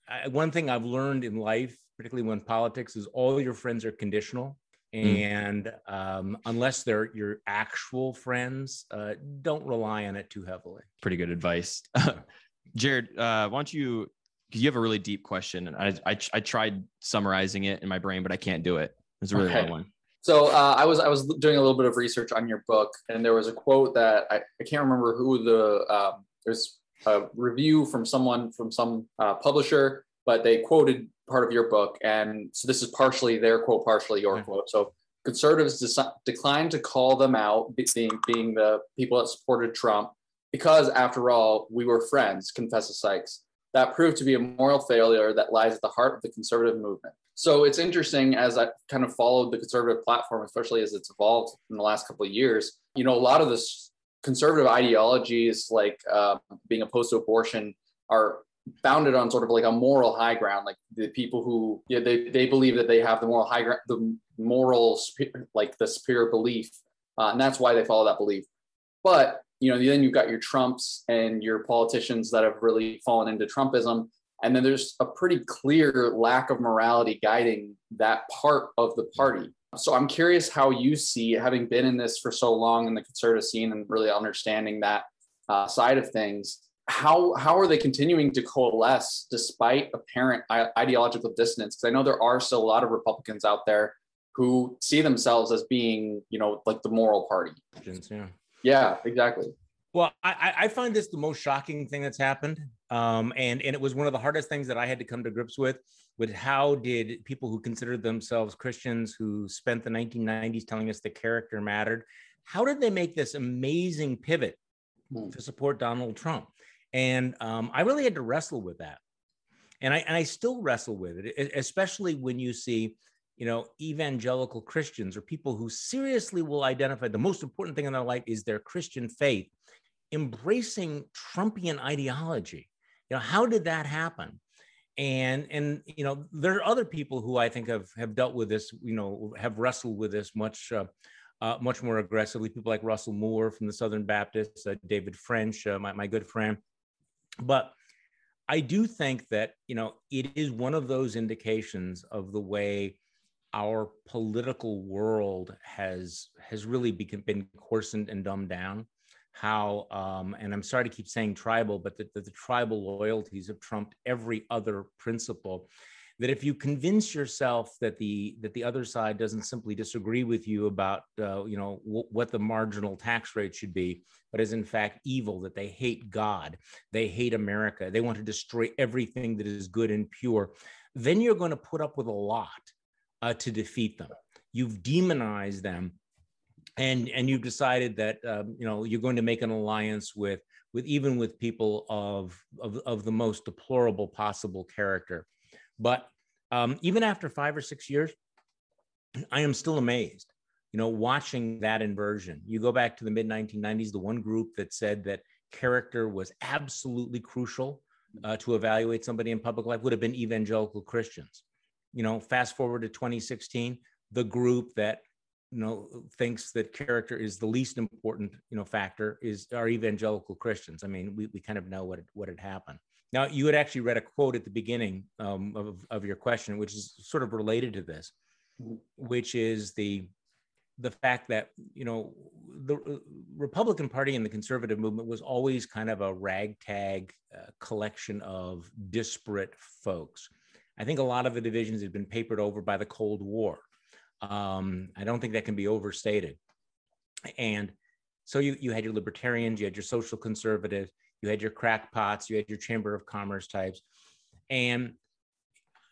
I, one thing i've learned in life particularly when politics is all your friends are conditional. And um, unless they're your actual friends uh, don't rely on it too heavily Pretty good advice. Jared, uh, why don't you, because you have a really deep question, and I, I, I tried summarizing it in my brain, but I can't do it. It's a really Okay. long one. So uh, I was I was doing a little bit of research on your book, and there was a quote that I, I can't remember who the um, there's a review from someone from some uh, publisher, but they quoted part of your book, and so this is partially their quote, partially your quote. So conservatives deci- declined to call them out, being being the people that supported Trump, because after all, we were friends, confesses Sykes. That proved to be a moral failure that lies at the heart of the conservative movement. So it's interesting as I kind of followed the conservative platform, especially as it's evolved in the last couple of years. You know, a lot of this conservative ideologies, like uh, being opposed to abortion, are founded on sort of like a moral high ground. Like the people who, yeah, they they believe that they have the moral high ground, the moral, like the superior belief, uh, and that's why they follow that belief. But you know, then you've got your Trumps and your politicians that have really fallen into Trumpism. And then there's a pretty clear lack of morality guiding that part of the party. So I'm curious how you see, having been in this for so long in the conservative scene and really understanding that uh, side of things, how how are they continuing to coalesce despite apparent ideological dissonance? Because I know there are still a lot of Republicans out there who see themselves as being, you know, like the moral party. yeah Yeah, exactly. Well, I, I I find this the most shocking thing that's happened, um, and and it was one of the hardest things that I had to come to grips with. With how did people who considered themselves Christians, who spent the 1990s telling us the character mattered, how did they make this amazing pivot Hmm. to support Donald Trump? And um, I really had to wrestle with that, and I and I still wrestle with it, especially when you see you know, evangelical Christians or people who seriously will identify the most important thing in their life is their Christian faith, embracing Trumpian ideology. You know, how did that happen? And and you know, there are other people who I think have have dealt with this. You know, have wrestled with this much. Uh, uh, much more aggressively, people like Russell Moore from the Southern Baptists, uh, David French, uh, my, my good friend. But I do think that, you know, it is one of those indications of the way our political world has has really been coarsened and dumbed down. How um, and i'm sorry to keep saying tribal but that the, the tribal loyalties have trumped every other principle that if you convince yourself that the that the other side doesn't simply disagree with you about uh, you know w- what the marginal tax rate should be but is in fact evil that they hate god they hate america they want to destroy everything that is good and pure then you're going to put up with a lot uh, to defeat them. You've demonized them, and and you've decided that um, you know you're going to make an alliance with with even with people of of, of the most deplorable possible character. But um, even after five or six years, I am still amazed. You know, watching that inversion. You go back to the mid 1990s, the one group that said that character was absolutely crucial uh, to evaluate somebody in public life would have been evangelical Christians you know, fast forward to 2016, the group that you know thinks that character is the least important you know factor is our evangelical Christians. I mean, we, we kind of know what what had happened. Now, you had actually read a quote at the beginning um, of, of your question, which is sort of related to this, which is the the fact that you know the uh, Republican Party and the conservative movement was always kind of a ragtag uh, collection of disparate folks. I think a lot of the divisions had been papered over by the Cold War. Um, I don't think that can be overstated. And so you, you had your libertarians, you had your social conservatives, you had your crackpots, you had your chamber of commerce types. And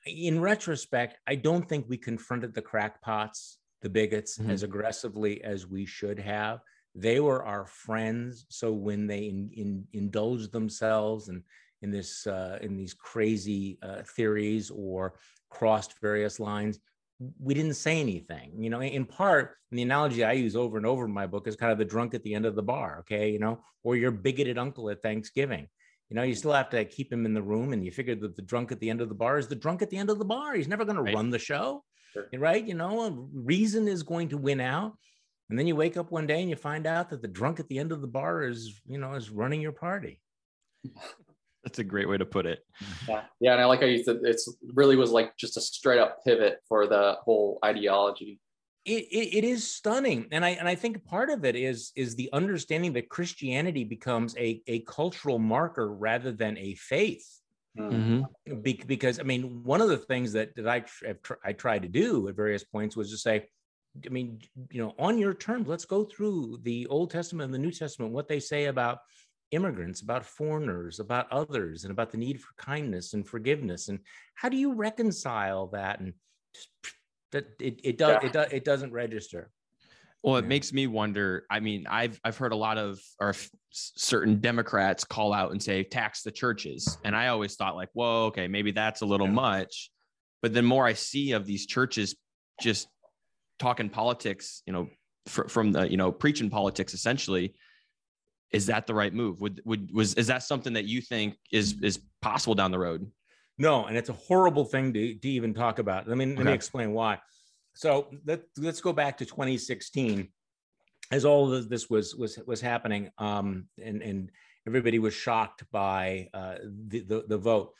in retrospect, I don't think we confronted the crackpots, the bigots, mm-hmm. as aggressively as we should have. They were our friends. So when they in, in, indulged themselves and in this uh, in these crazy uh, theories or crossed various lines, we didn't say anything. You know, in part, and the analogy I use over and over in my book is kind of the drunk at the end of the bar, okay? You know, or your bigoted uncle at Thanksgiving. You know, you still have to keep him in the room, and you figure that the drunk at the end of the bar is the drunk at the end of the bar. He's never going right. to run the show, sure. right? You know, uh, reason is going to win out. And then you wake up one day and you find out that the drunk at the end of the bar is, you know, is running your party. That's a great way to put it. Yeah, yeah, and I like how you said it's really was like just a straight up pivot for the whole ideology. It, it, it is stunning, and I and I think part of it is is the understanding that Christianity becomes a a cultural marker rather than a faith. Mm-hmm. Be, because I mean, one of the things that that I I tried to do at various points was to say, I mean, you know, on your terms, let's go through the Old Testament and the New Testament, what they say about immigrants, about foreigners, about others, and about the need for kindness and forgiveness. And how do you reconcile that? And that it, it does yeah. it does it doesn't register. Well, it yeah. makes me wonder. I mean, I've I've heard a lot of or certain Democrats call out and say tax the churches, and I always thought like, whoa, okay, maybe that's a little yeah. much. But then more I see of these churches just talking politics, you know, fr- from the you know preaching politics essentially is that the right move? Would would was is that something that you think is is possible down the road? No, and it's a horrible thing to, to even talk about. I mean, okay. let me explain why. So let, let's go back to 2016, as all of this was was was happening, um, and and everybody was shocked by uh, the, the the vote.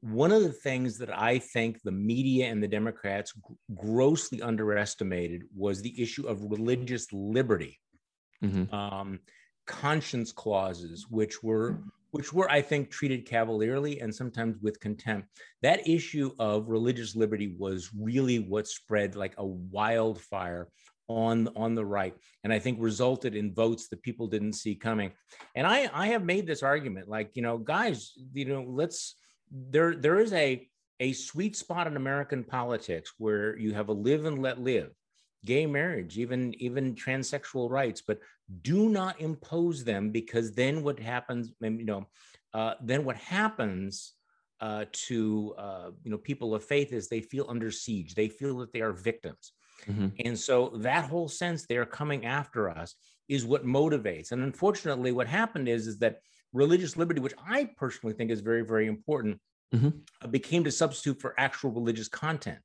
One of the things that I think the media and the Democrats grossly underestimated was the issue of religious liberty. Mm-hmm. Um, conscience clauses, which were mm-hmm. which were, I think, treated cavalierly and sometimes with contempt. That issue of religious liberty was really what spread like a wildfire on on the right, and I think resulted in votes that people didn't see coming. And I I have made this argument, like you know, guys, you know, let's there there is a a sweet spot in American politics where you have a live and let live gay marriage, even even transsexual rights, but do not impose them because then what happens, you know, uh, then what happens uh, to uh, you know people of faith is they feel under siege. They feel that they are victims, mm-hmm. and so that whole sense they are coming after us is what motivates. And unfortunately, what happened is is that religious liberty, which I personally think is very very important, mm-hmm. became to substitute for actual religious content.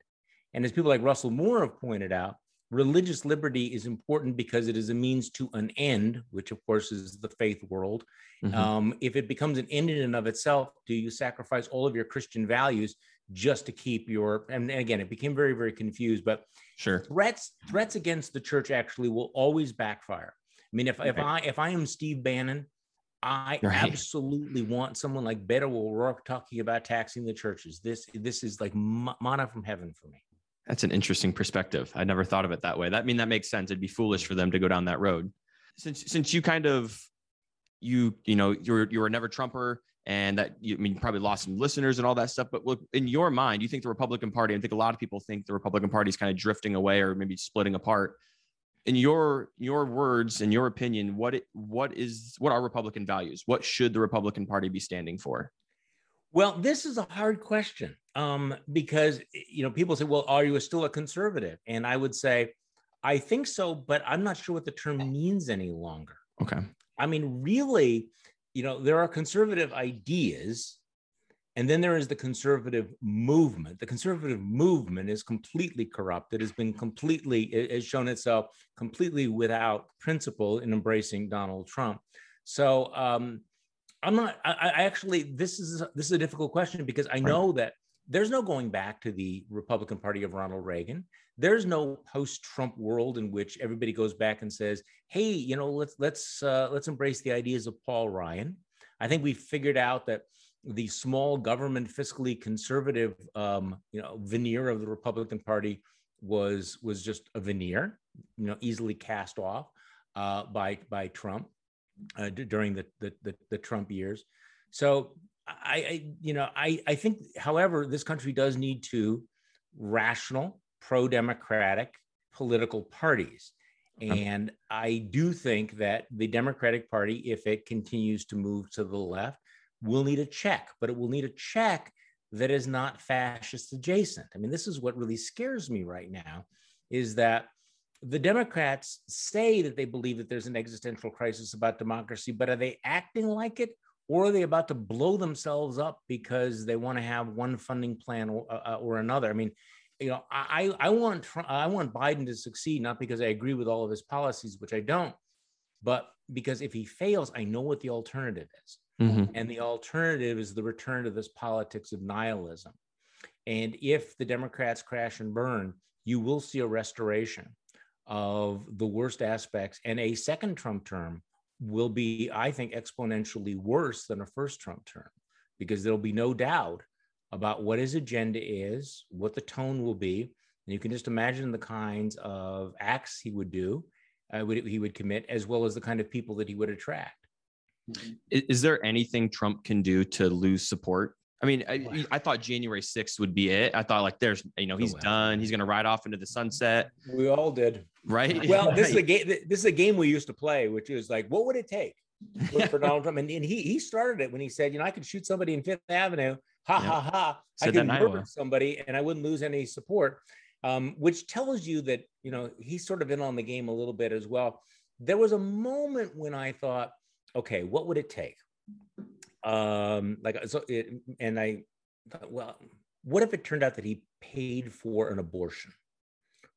And as people like Russell Moore have pointed out, religious liberty is important because it is a means to an end, which of course is the faith world. Mm-hmm. Um, if it becomes an end in and of itself, do you sacrifice all of your Christian values just to keep your? And, again, it became very, very confused. But sure, threats threats against the church actually will always backfire. I mean, if if I if I am Steve Bannon, I right. absolutely want someone like Beto O'Rourke talking about taxing the churches. This this is like manna from heaven for me. That's an interesting perspective. I never thought of it that way. That mean that makes sense. It'd be foolish for them to go down that road. Since since you kind of you you know you're you were never Trumper and that you I mean probably lost some listeners and all that stuff. But look, in your mind, you think the Republican Party, I think a lot of people think the Republican Party is kind of drifting away or maybe splitting apart. In your your words and your opinion, what it what is what are Republican values? What should the Republican Party be standing for? Well, this is a hard question um, because you know people say, "Well, are you still a conservative?" And I would say, "I think so, but I'm not sure what the term means any longer." Okay. I mean, really, you know, there are conservative ideas, and then there is the conservative movement. The conservative movement is completely corrupt. It has been completely, it has shown itself completely without principle in embracing Donald Trump. So, um, I'm not. I, I actually this is this is a difficult question because I know that there's no going back to the Republican Party of Ronald Reagan. There's no post-Trump world in which everybody goes back and says, "Hey, you know, let's let's uh, let's embrace the ideas of Paul Ryan." I think we figured out that the small government, fiscally conservative, um, you know, veneer of the Republican Party was was just a veneer, you know, easily cast off uh, by by Trump uh, d- during the, the, the the Trump years. So I, I you know I I think, however, this country does need to rational, pro-democratic political parties. And I do think that the Democratic Party, if it continues to move to the left, will need a check, but it will need a check that is not fascist adjacent. I mean, this is what really scares me right now is that the Democrats say that they believe that there's an existential crisis about democracy, but are they acting like it? Or are they about to blow themselves up because they want to have one funding plan or, uh, or another? I mean, you know, I, I want I want Biden to succeed, not because I agree with all of his policies, which I don't, but because if he fails, I know what the alternative is. Mm-hmm. And the alternative is the return to this politics of nihilism. And if the Democrats crash and burn, you will see a restoration of the worst aspects. And a second Trump term will be, I think, exponentially worse than a first Trump term because there'll be no doubt about what his agenda is, what the tone will be. And you can just imagine the kinds of acts he would do, uh, would, he would commit, as well as the kind of people that he would attract. Is, is there anything Trump can do to lose support? I mean, I, I thought January 6th would be it. I thought like there's, you know, he's Oh, wow. done. He's going to ride off into the sunset, We all did. right? Well, this is a game. This is a game we used to play, which is like, what would it take for, for Donald Trump? And, and he he started it when he said, you know, I could shoot somebody in Fifth Avenue. Ha Yeah. ha ha! I Said that could murder somebody, and I wouldn't lose any support. Um, which tells you that you know he's sort of in on the game a little bit as well. There was a moment when I thought, okay, what would it take? Um, like so, it, and I thought, well, what if it turned out that he paid for an abortion,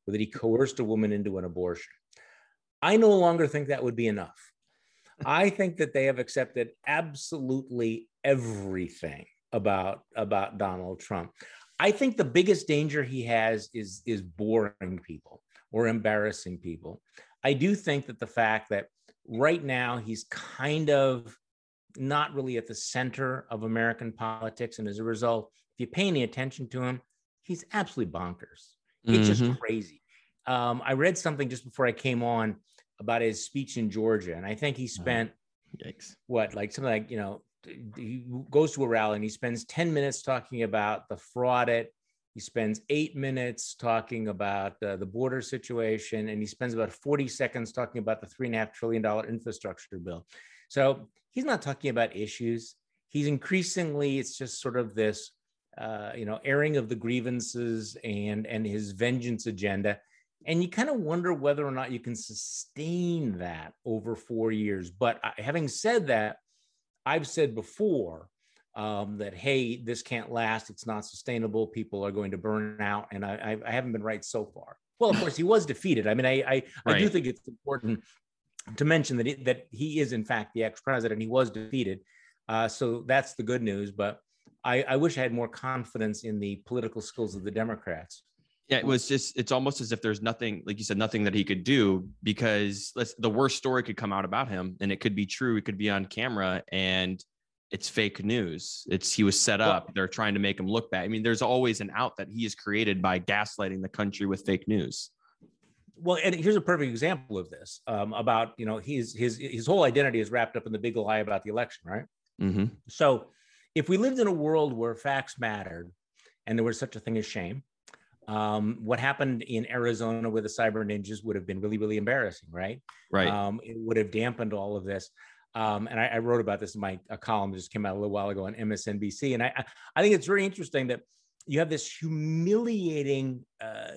or that he coerced a woman into an abortion? I no longer think that would be enough. I think that they have accepted absolutely everything about about Donald Trump. I think the biggest danger he has is is boring people or embarrassing people. I do think that the fact that right now he's kind of not really at the center of American politics, and as a result, if you pay any attention to him, he's absolutely bonkers. It's just Mhm. crazy. Um, I read something just before I came on about his speech in Georgia, and I think he spent Yikes. what like something like you know he goes to a rally and he spends 10 minutes talking about the fraud it he spends eight minutes talking about uh, the border situation and he spends about 40 seconds talking about the three and a half trillion dollar infrastructure bill so he's not talking about issues he's increasingly it's just sort of this uh, you know airing of the grievances and and his vengeance agenda and you kind of wonder whether or not you can sustain that over four years. But having said that, I've said before um, that, hey, this can't last. It's not sustainable. People are going to burn out. And I, I, I haven't been right so far. Well, of course, he was defeated. I mean, I, I, I do think it's important to mention that, he, that he is, in fact, the ex president. He was defeated. Uh, so that's the good news. But I, I wish I had more confidence in the political skills of the Democrats. Yeah, it was just it's almost as if there's nothing, like you said, nothing that he could do because let's the worst story could come out about him and it could be true. It could be on camera and it's fake news. It's he was set up. They're trying to make him look bad. I mean, there's always an out that he is created by gaslighting the country with fake news. Well and here's a perfect example of this um, about you know his his his whole identity is wrapped up in the big lie about the election right Mm-hmm. so if we lived in a world where facts mattered and there was such a thing as shame um, what happened in arizona with the cyber ninjas would have been really really embarrassing right Right. um, it would have dampened all of this um, and I, I wrote about this in my a column that just came out a little while ago on msnbc and i i I think it's very interesting that you have this humiliating uh,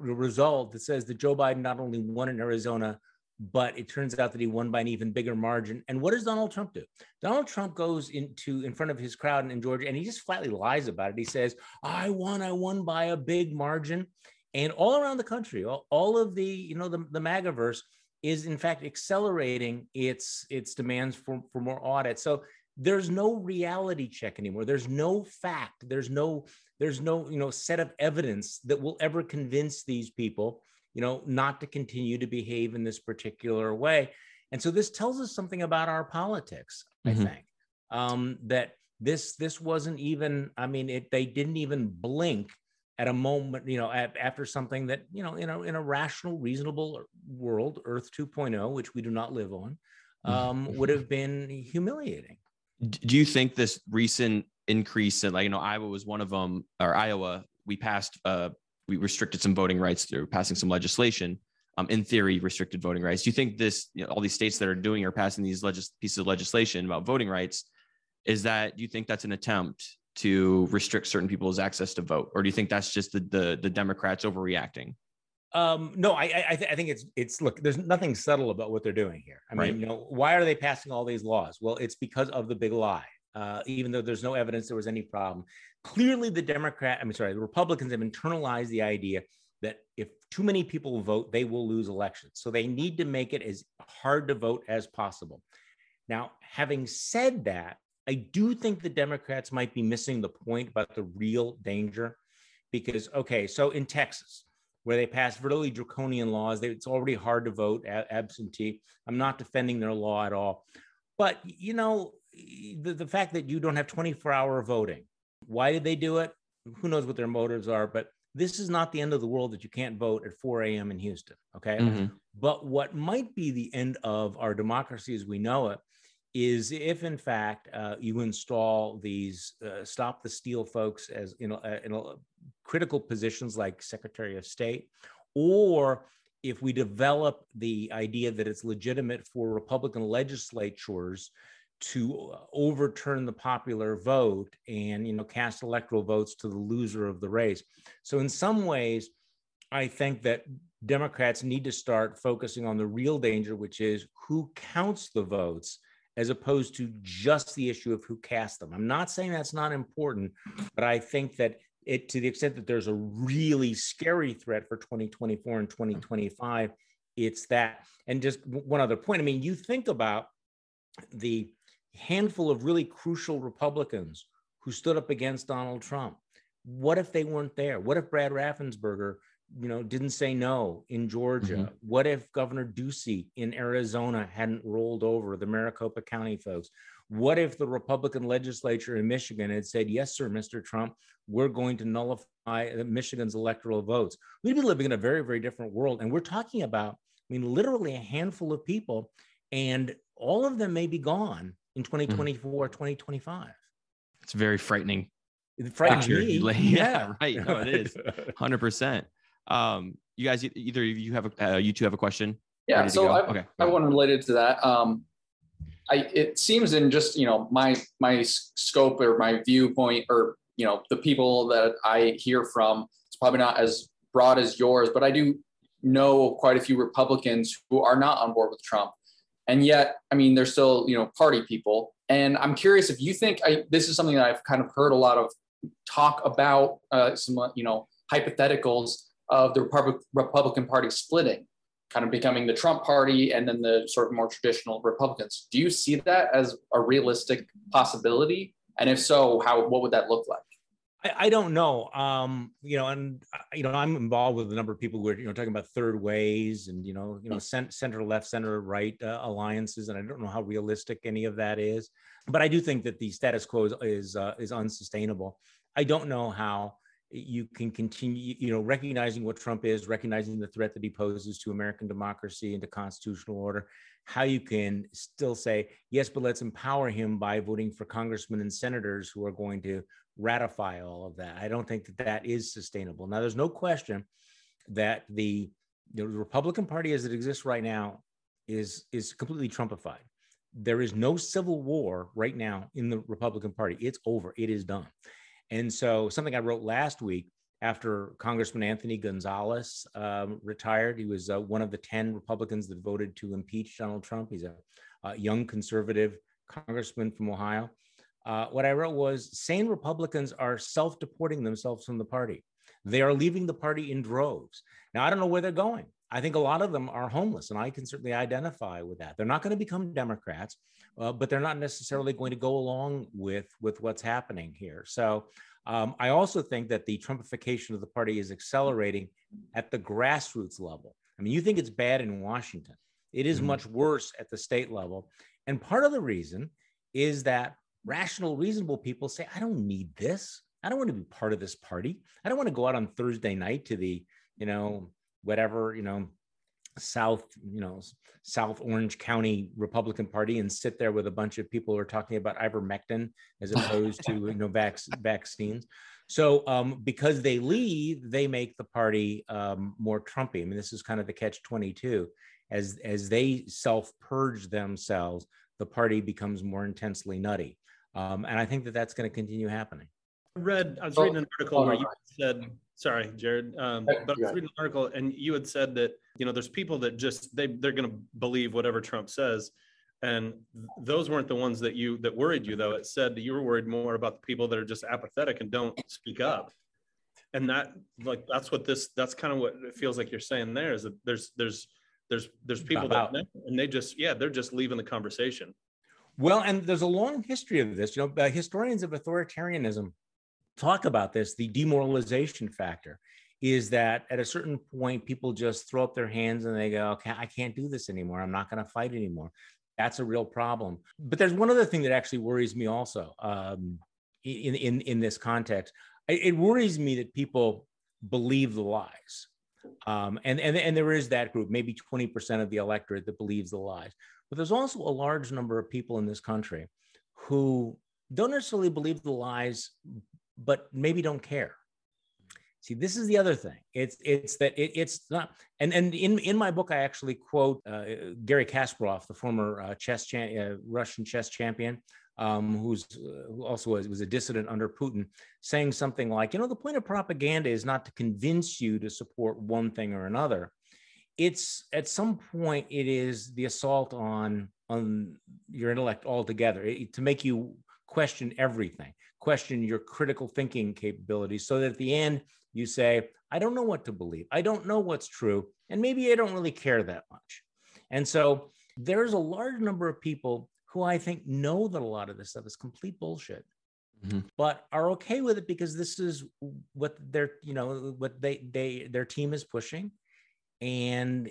result that says that Joe Biden not only won in Arizona, but it turns out that he won by an even bigger margin. And what does Donald Trump do? Donald Trump goes into in front of his crowd in Georgia and he just flatly lies about it. He says, "I won, I won by a big margin," and all around the country, all, all of the you know the the MAGAverse is in fact accelerating its its demands for for more audits. So there's no reality check anymore. There's no fact. There's no there's no you know set of evidence that will ever convince these people you know not to continue to behave in this particular way. And so this tells us something about our politics mm-hmm. i think. Um, that this this wasn't even i mean it they didn't even blink at a moment you know at, after something that you know in a, in a rational reasonable world earth 2.0 which we do not live on mm-hmm. um, would have been humiliating do you think this recent increase in like you know iowa was one of them or iowa we passed uh we restricted some voting rights through passing some legislation um, in theory restricted voting rights do you think this you know, all these states that are doing or passing these legis- pieces of legislation about voting rights is that do you think that's an attempt to restrict certain people's access to vote, or do you think that's just the the, the Democrats overreacting? Um, no, I I, th- I, think it's it's look. There's nothing subtle about what they're doing here. I mean, you know, why are they passing all these laws? Well, it's because of the big lie. Uh, even though there's no evidence there was any problem, clearly the Democrat, I'm sorry, the Republicans have internalized the idea that if too many people vote, they will lose elections. So they need to make it as hard to vote as possible. Now, having said that, I do think the Democrats might be missing the point about the real danger because, okay, so in Texas, where they passed really draconian laws, they, it's already hard to vote absentee. I'm not defending their law at all. But, you know, the, the fact that you don't have 24 hour voting, why did they do it? Who knows what their motives are, but this is not the end of the world that you can't vote at 4 a.m. in Houston. Okay. Mm-hmm. But what might be the end of our democracy as we know it is if in fact uh, you install these uh, stop the steal folks as you know uh, in critical positions like secretary of state or if we develop the idea that it's legitimate for republican legislatures to uh, overturn the popular vote and you know cast electoral votes to the loser of the race so in some ways i think that democrats need to start focusing on the real danger which is who counts the votes as opposed to just the issue of who cast them. I'm not saying that's not important, but I think that it, to the extent that there's a really scary threat for 2024 and 2025, it's that. And just one other point I mean, you think about the handful of really crucial Republicans who stood up against Donald Trump. What if they weren't there? What if Brad Raffensperger you know, didn't say no in Georgia? Mm-hmm. What if Governor Ducey in Arizona hadn't rolled over the Maricopa County folks? What if the Republican legislature in Michigan had said, yes, sir, Mr. Trump, we're going to nullify Michigan's electoral votes? We'd be living in a very, very different world. And we're talking about, I mean, literally a handful of people, and all of them may be gone in 2024, mm-hmm. 2025. It's very frightening. It frightens me. Yeah, yeah, right. No, it is 100%. Um, you guys, either you have a, uh, you two have a question? Yeah. So I, okay, I want related to that. Um, I, it seems in just, you know, my, my scope or my viewpoint or, you know, the people that I hear from, it's probably not as broad as yours, but I do know quite a few Republicans who are not on board with Trump. And yet, I mean, they're still, you know, party people. And I'm curious if you think I, this is something that I've kind of heard a lot of talk about, uh, some, you know, hypotheticals of the Republican Party splitting, kind of becoming the Trump party and then the sort of more traditional Republicans. Do you see that as a realistic possibility? And if so, how what would that look like? I, I don't know. Um, you know, and uh, you know, I'm involved with a number of people who are you know talking about third ways and you know, you know, cent- center left, center right uh, alliances, and I don't know how realistic any of that is. But I do think that the status quo is uh, is unsustainable. I don't know how you can continue, you know, recognizing what Trump is, recognizing the threat that he poses to American democracy and to constitutional order, how you can still say, yes, but let's empower him by voting for congressmen and senators who are going to ratify all of that. I don't think that that is sustainable. Now, there's no question that the, the Republican Party as it exists right now is, is completely Trumpified. There is no civil war right now in the Republican Party. It's over. It is done. And so, something I wrote last week after Congressman Anthony Gonzalez um, retired, he was uh, one of the 10 Republicans that voted to impeach Donald Trump. He's a, a young conservative congressman from Ohio. Uh, what I wrote was sane Republicans are self deporting themselves from the party. They are leaving the party in droves. Now, I don't know where they're going. I think a lot of them are homeless, and I can certainly identify with that. They're not going to become Democrats, uh, but they're not necessarily going to go along with with what's happening here. So um, I also think that the Trumpification of the party is accelerating at the grassroots level. I mean, you think it's bad in Washington. It is mm-hmm. much worse at the state level. And part of the reason is that rational, reasonable people say, I don't need this. I don't want to be part of this party. I don't want to go out on Thursday night to the, you know, whatever, you know, South, you know, South Orange County Republican Party and sit there with a bunch of people who are talking about ivermectin as opposed to you know vac- vaccines. So um, because they leave, they make the party um, more Trumpy. I mean, this is kind of the catch twenty two. As as they self purge themselves, the party becomes more intensely nutty, um, and I think that that's going to continue happening. I read. I was reading an article where you said sorry jared um, but i was reading an article and you had said that you know there's people that just they they're going to believe whatever trump says. And those weren't the ones that you that worried you though. It said that you were worried more about the people that are just apathetic and don't speak up. And that like that's what this that's kind of what it feels like you're saying there is that there's there's there's there's people about. that and they just yeah they're just leaving the conversation. Well and there's a long history of this. You know uh, historians of authoritarianism talk about this the demoralization factor is that at a certain point people just throw up their hands and they go okay i can't do this anymore. I'm not going to fight anymore. That's a real problem. But there's one other thing that actually worries me also um, in, in in this context. It worries me that people believe the lies. Um, and, and and there is that group maybe 20% of the electorate that believes the lies. But there's also a large number of people in this country who don't necessarily believe the lies but maybe don't care. See, this is the other thing. It's it's that it, it's not. And and in in my book, I actually quote uh, Garry Kasparov, the former uh, chess cha- uh, Russian chess champion, um, who's uh, who also was, was a dissident under Putin, saying something like, you know, the point of propaganda is not to convince you to support one thing or another. It's at some point it is the assault on on your intellect altogether it, to make you question everything, question your critical thinking capabilities, so that at the end you say, I don't know what to believe. I don't know what's true. And maybe I don't really care that much. And so there's a large number of people who I think know that a lot of this stuff is complete bullshit. Mm-hmm. but are okay with it because this is what their you know what they they their team is pushing and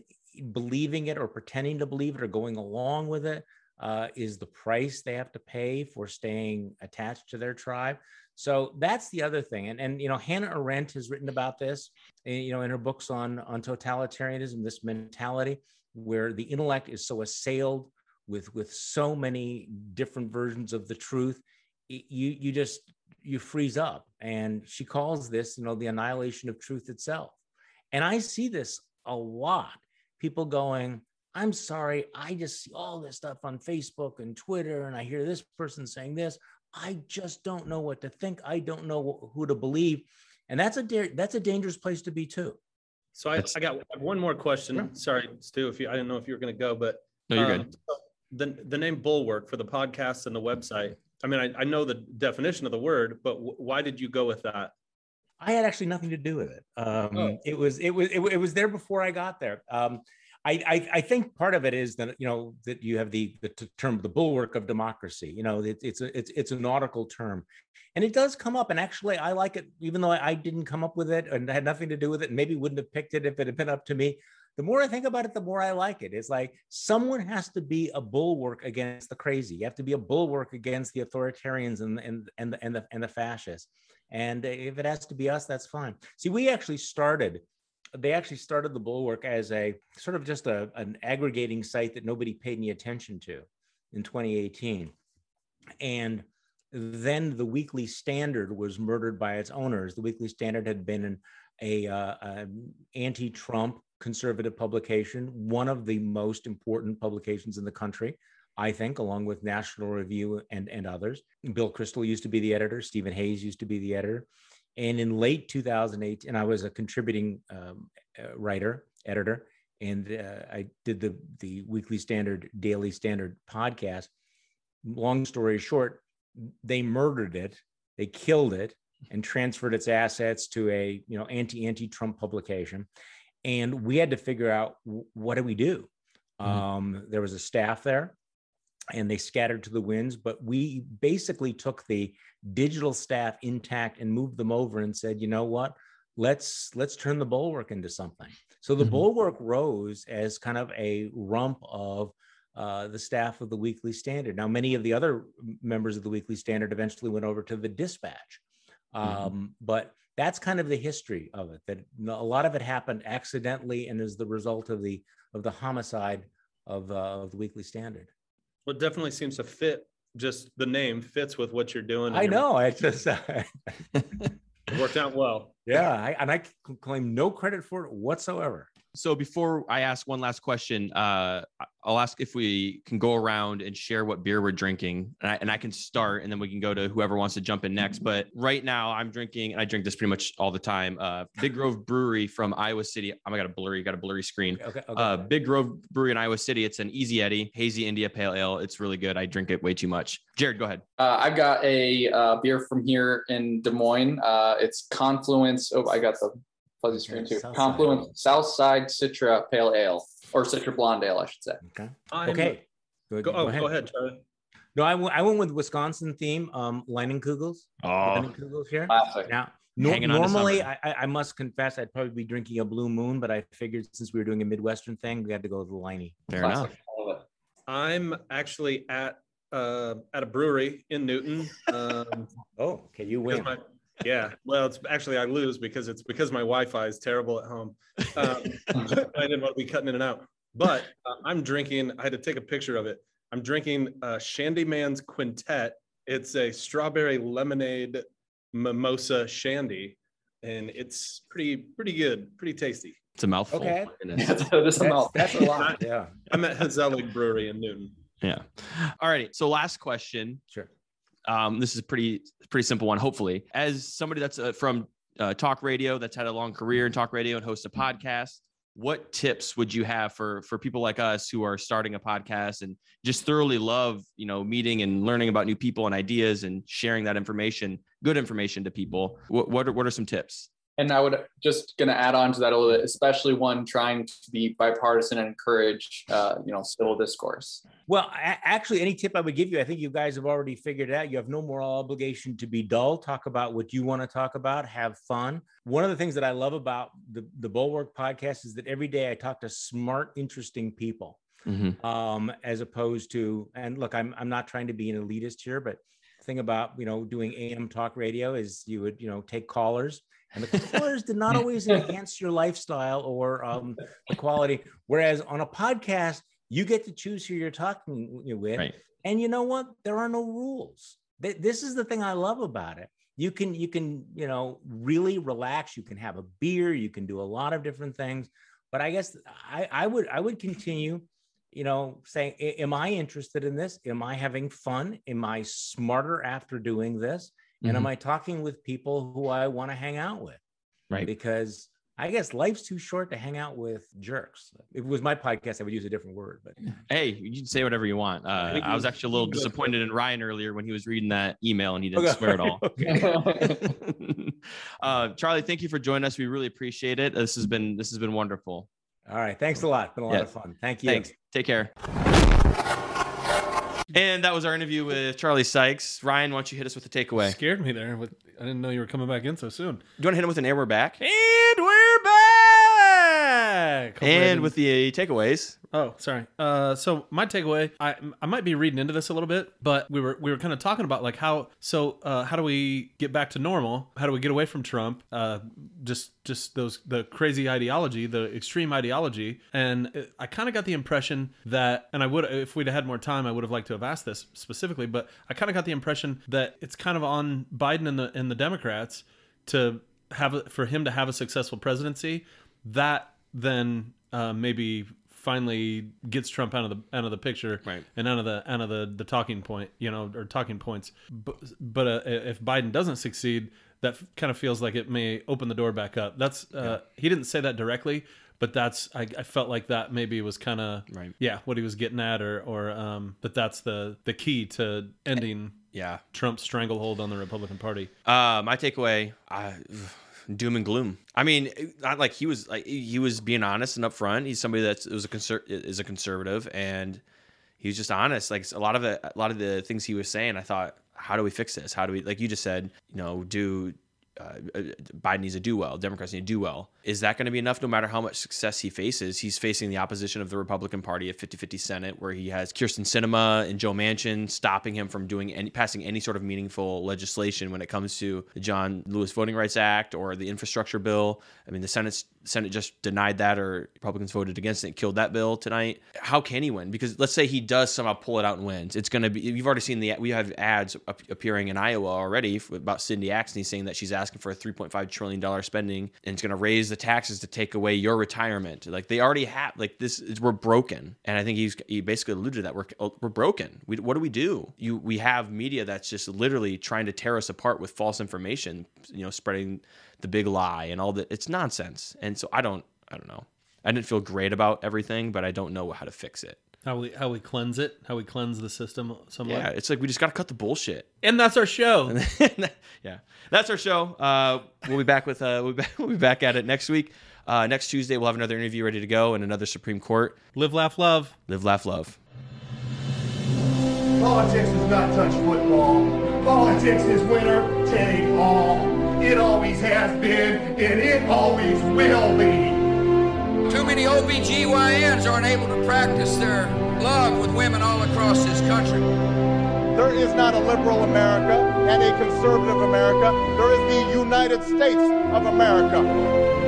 believing it or pretending to believe it or going along with it uh, is the price they have to pay for staying attached to their tribe. So that's the other thing. And, and you know, Hannah Arendt has written about this, eh, you know, in her books on, on totalitarianism, this mentality where the intellect is so assailed with, with so many different versions of the truth, you, you just, you freeze up. And she calls this, you know, the annihilation of truth itself. And I see this a lot. People going, I'm sorry, I just see all this stuff on Facebook and Twitter, and I hear this person saying this. I just don't know what to think. I don't know who to believe, and that's a da- that's a dangerous place to be too. So I, I got one more question. Sure. Sorry, Stu, if you I didn't know if you were going to go, but no, you're um, good. The the name Bulwark for the podcast and the website. I mean, I, I know the definition of the word, but w- why did you go with that? I had actually nothing to do with it. Um, oh. It was it was it, it, was there before I got there. Um, I, I, I think part of it is that you know that you have the the term the bulwark of democracy. You know, it, it's a it's it's a nautical term, and it does come up. And actually, I like it, even though I, I didn't come up with it and had nothing to do with it. And maybe wouldn't have picked it if it had been up to me. The more I think about it, the more I like it. It's like someone has to be a bulwark against the crazy. You have to be a bulwark against the authoritarians and and and the and the, and the fascists. And if it has to be us, that's fine. See, we actually started they actually started the Bulwark as a sort of just a, an aggregating site that nobody paid any attention to in 2018. And then the Weekly Standard was murdered by its owners. The Weekly Standard had been an a, uh, anti-Trump conservative publication, one of the most important publications in the country, I think, along with National Review and, and others. Bill Kristol used to be the editor. Stephen Hayes used to be the editor. And in late 2008, and I was a contributing um, uh, writer, editor, and uh, I did the the Weekly Standard, Daily Standard podcast. Long story short, they murdered it, they killed it, and transferred its assets to a you know anti anti Trump publication. and we had to figure out what do we do. Mhm. Um, there was a staff there, and they scattered to the winds. But we basically took the digital staff intact and moved them over and said, you know what? Let's let's turn the bulwark into something. So the Mhm. bulwark rose as kind of a rump of uh, the staff of the Weekly Standard. Now, many of the other members of the Weekly Standard eventually went over to the Dispatch, um, but that's kind of the history of it. That a lot of it happened accidentally and as the result of the of the homicide of, uh, of the Weekly Standard. Well, it definitely seems to fit. Just the name fits with what you're doing. I you're- know. I just It uh, worked out well. yeah, I, and I claim no credit for it whatsoever. So before I ask one last question, uh, I- I'll ask if we can go around and share what beer we're drinking, and I, and I can start, and then we can go to whoever wants to jump in next. But right now, I'm drinking, and I drink this pretty much all the time. Uh, Big Grove Brewery from Iowa City. Oh, I got a blurry, got a blurry screen. Okay. okay. Uh, Big Grove Brewery in Iowa City. It's an Easy Eddie Hazy India Pale Ale. It's really good. I drink it way too much. Jared, go ahead. Uh, I've got a uh, beer from here in Des Moines. Uh, it's Confluence. Oh, I got the fuzzy screen Yeah, too. Southside. Confluence Southside Citra Pale Ale or Citra Blonde Ale, I should say. okay. I'm- Okay. Go, Go, oh, go ahead, Charlie. No, I went- I went with Wisconsin theme, um, Leinenkugels. Oh, Leinenkugels here. Classic. Now, no, Hanging on to normally. I, I I must confess, I'd probably be drinking a Blue Moon, but I figured since we were doing a Midwestern thing, we had to go with the Leinie. fair Classic. enough. I love it. I'm actually at uh, at a brewery in Newton. Um, Oh, okay, you because win. my, yeah, well, it's actually I lose because it's because my Wi-Fi is terrible at home. Um, I didn't want to be cutting in and out. But uh, I'm drinking. I had to take a picture of it. I'm drinking uh, Shandy Man's Quintet. It's a strawberry lemonade mimosa shandy, and it's pretty pretty good, pretty tasty. It's a mouthful. Okay. That's, that's a That's, mouth. that's a lot. Yeah, I'm at Hazelig Brewery in Newton. Yeah. All righty. So last question. sure. Um, this is a pretty pretty simple one. Hopefully, as somebody that's uh, from uh, talk radio that's had a long career in talk radio and hosts a podcast, what tips would you have for for people like us who are starting a podcast and just thoroughly love you know meeting and learning about new people and ideas and sharing that information, good information to people? What what are, what are some tips? And I would just going to add on to that a little bit, especially one trying to be bipartisan and encourage, uh, you know, civil discourse. Well, a- actually, any tip I would give you, I think you guys have already figured out. You have no moral obligation to be dull. Talk about what you want to talk about. Have fun. One of the things that I love about the the Bulwark podcast is that every day I talk to smart, interesting people. Mhm. um, as opposed to and look i'm i'm not trying to be an elitist here but thing about you know doing am talk radio is you would you know take callers and the colors did not always enhance your lifestyle or um, the quality. Whereas on a podcast you get to choose who you're talking with. Right. and you know what? There are no rules. This is the thing i love about it. You can you can you know really relax. You can have a beer. You can do a lot of different things. But i guess i i would i would continue you know saying am i interested in this? Am i having fun? Am i smarter after doing this and am Mhm. i talking with people who i want to hang out with Right. because I guess life's too short to hang out with jerks. If it was my podcast, I would use a different word, but Hey, you can say whatever you want. Uh, think I was you- actually a little you go for it. disappointed in Ryan earlier when he was reading that email and he didn't Okay. swear at all. Okay. uh, Charlie, thank you for joining us. We really appreciate it. This has been this has been wonderful. All right. Thanks a lot. Been a lot Yeah. of fun. Thank you. Thanks. Take care. And that was our interview with Charlie Sykes. Ryan, why don't you hit us with the takeaway? Scared me there. With, I didn't know you were coming back in so soon. Do you want to hit him with an air we're back? And we're back. Hopefully I And didn't- with the takeaways. Oh, sorry. Uh, so my takeaway, I I might be reading into this a little bit, but we were we were kind of talking about like how so uh, how do we get back to normal? How do we get away from Trump? Uh, just just those the crazy ideology, the extreme ideology, and I kind of got the impression that, and I would if we'd had more time, I would have liked to have asked this specifically, but I kind of got the impression that it's kind of on Biden and the and the Democrats to have for him to have a successful presidency. That then uh, maybe finally gets Trump out of the out of the picture Right. and out of the out of the the talking point, you know, or talking points. But but uh, if Biden doesn't succeed, that f- kind of feels like it may open the door back up. That's uh, he didn't say that directly, but that's I, I felt like that maybe was kind of Right. yeah what he was getting at, or or um, but that's the the key to ending Yeah. Trump's stranglehold on the Republican Party. Uh, my takeaway, I, doom and gloom. I mean, not like he was like he was being honest and upfront. He's somebody that was a conser- is a conservative, and he was just honest. Like a lot of the a lot of the things he was saying, I thought, how do we fix this? How do we like you just said, you know, do uh, Biden needs to do well. Democrats need to do well. Is that going to be enough no matter how much success he faces? He's facing the opposition of the Republican Party at 50 50 Senate, where he has Kyrsten Sinema and Joe Manchin stopping him from doing any, passing any sort of meaningful legislation when it comes to the John Lewis Voting Rights Act or the infrastructure bill. I mean, the Senate's Senate just denied that, or Republicans voted against it, killed that bill tonight. How can he win? Because let's say he does somehow pull it out and wins. It's going to be. You've already seen the. We have ads appearing in Iowa already about Cindy Axne saying that she's asking for a 3.5 trillion dollar spending, and it's going to raise the taxes to take away your retirement. Like they already have. Like this, is, we're broken. And I think he's he basically alluded to that. We're oh, we're broken. We, what do we do? You we have media that's just literally trying to tear us apart with false information. You know, spreading the big lie and all that. It's nonsense. And so I don't, I don't know. I didn't feel great about everything, but I don't know how to fix it. How we how we cleanse it, how we cleanse the system somewhat. Yeah, it's like we just got to cut the bullshit. And that's our show. yeah, that's our show. Uh, we'll be back with uh, we'll be back, we'll be back at it next week. Uh, next Tuesday, we'll have another interview ready to go and another Supreme Court. Live, laugh, love. Live, laugh, love. Politics does not touch football. Politics is winner take all. It always has been, and it always will be. Too many OBGYNs aren't able to practice their love with women all across this country. There is not a liberal America and a conservative America. There is the United States of America.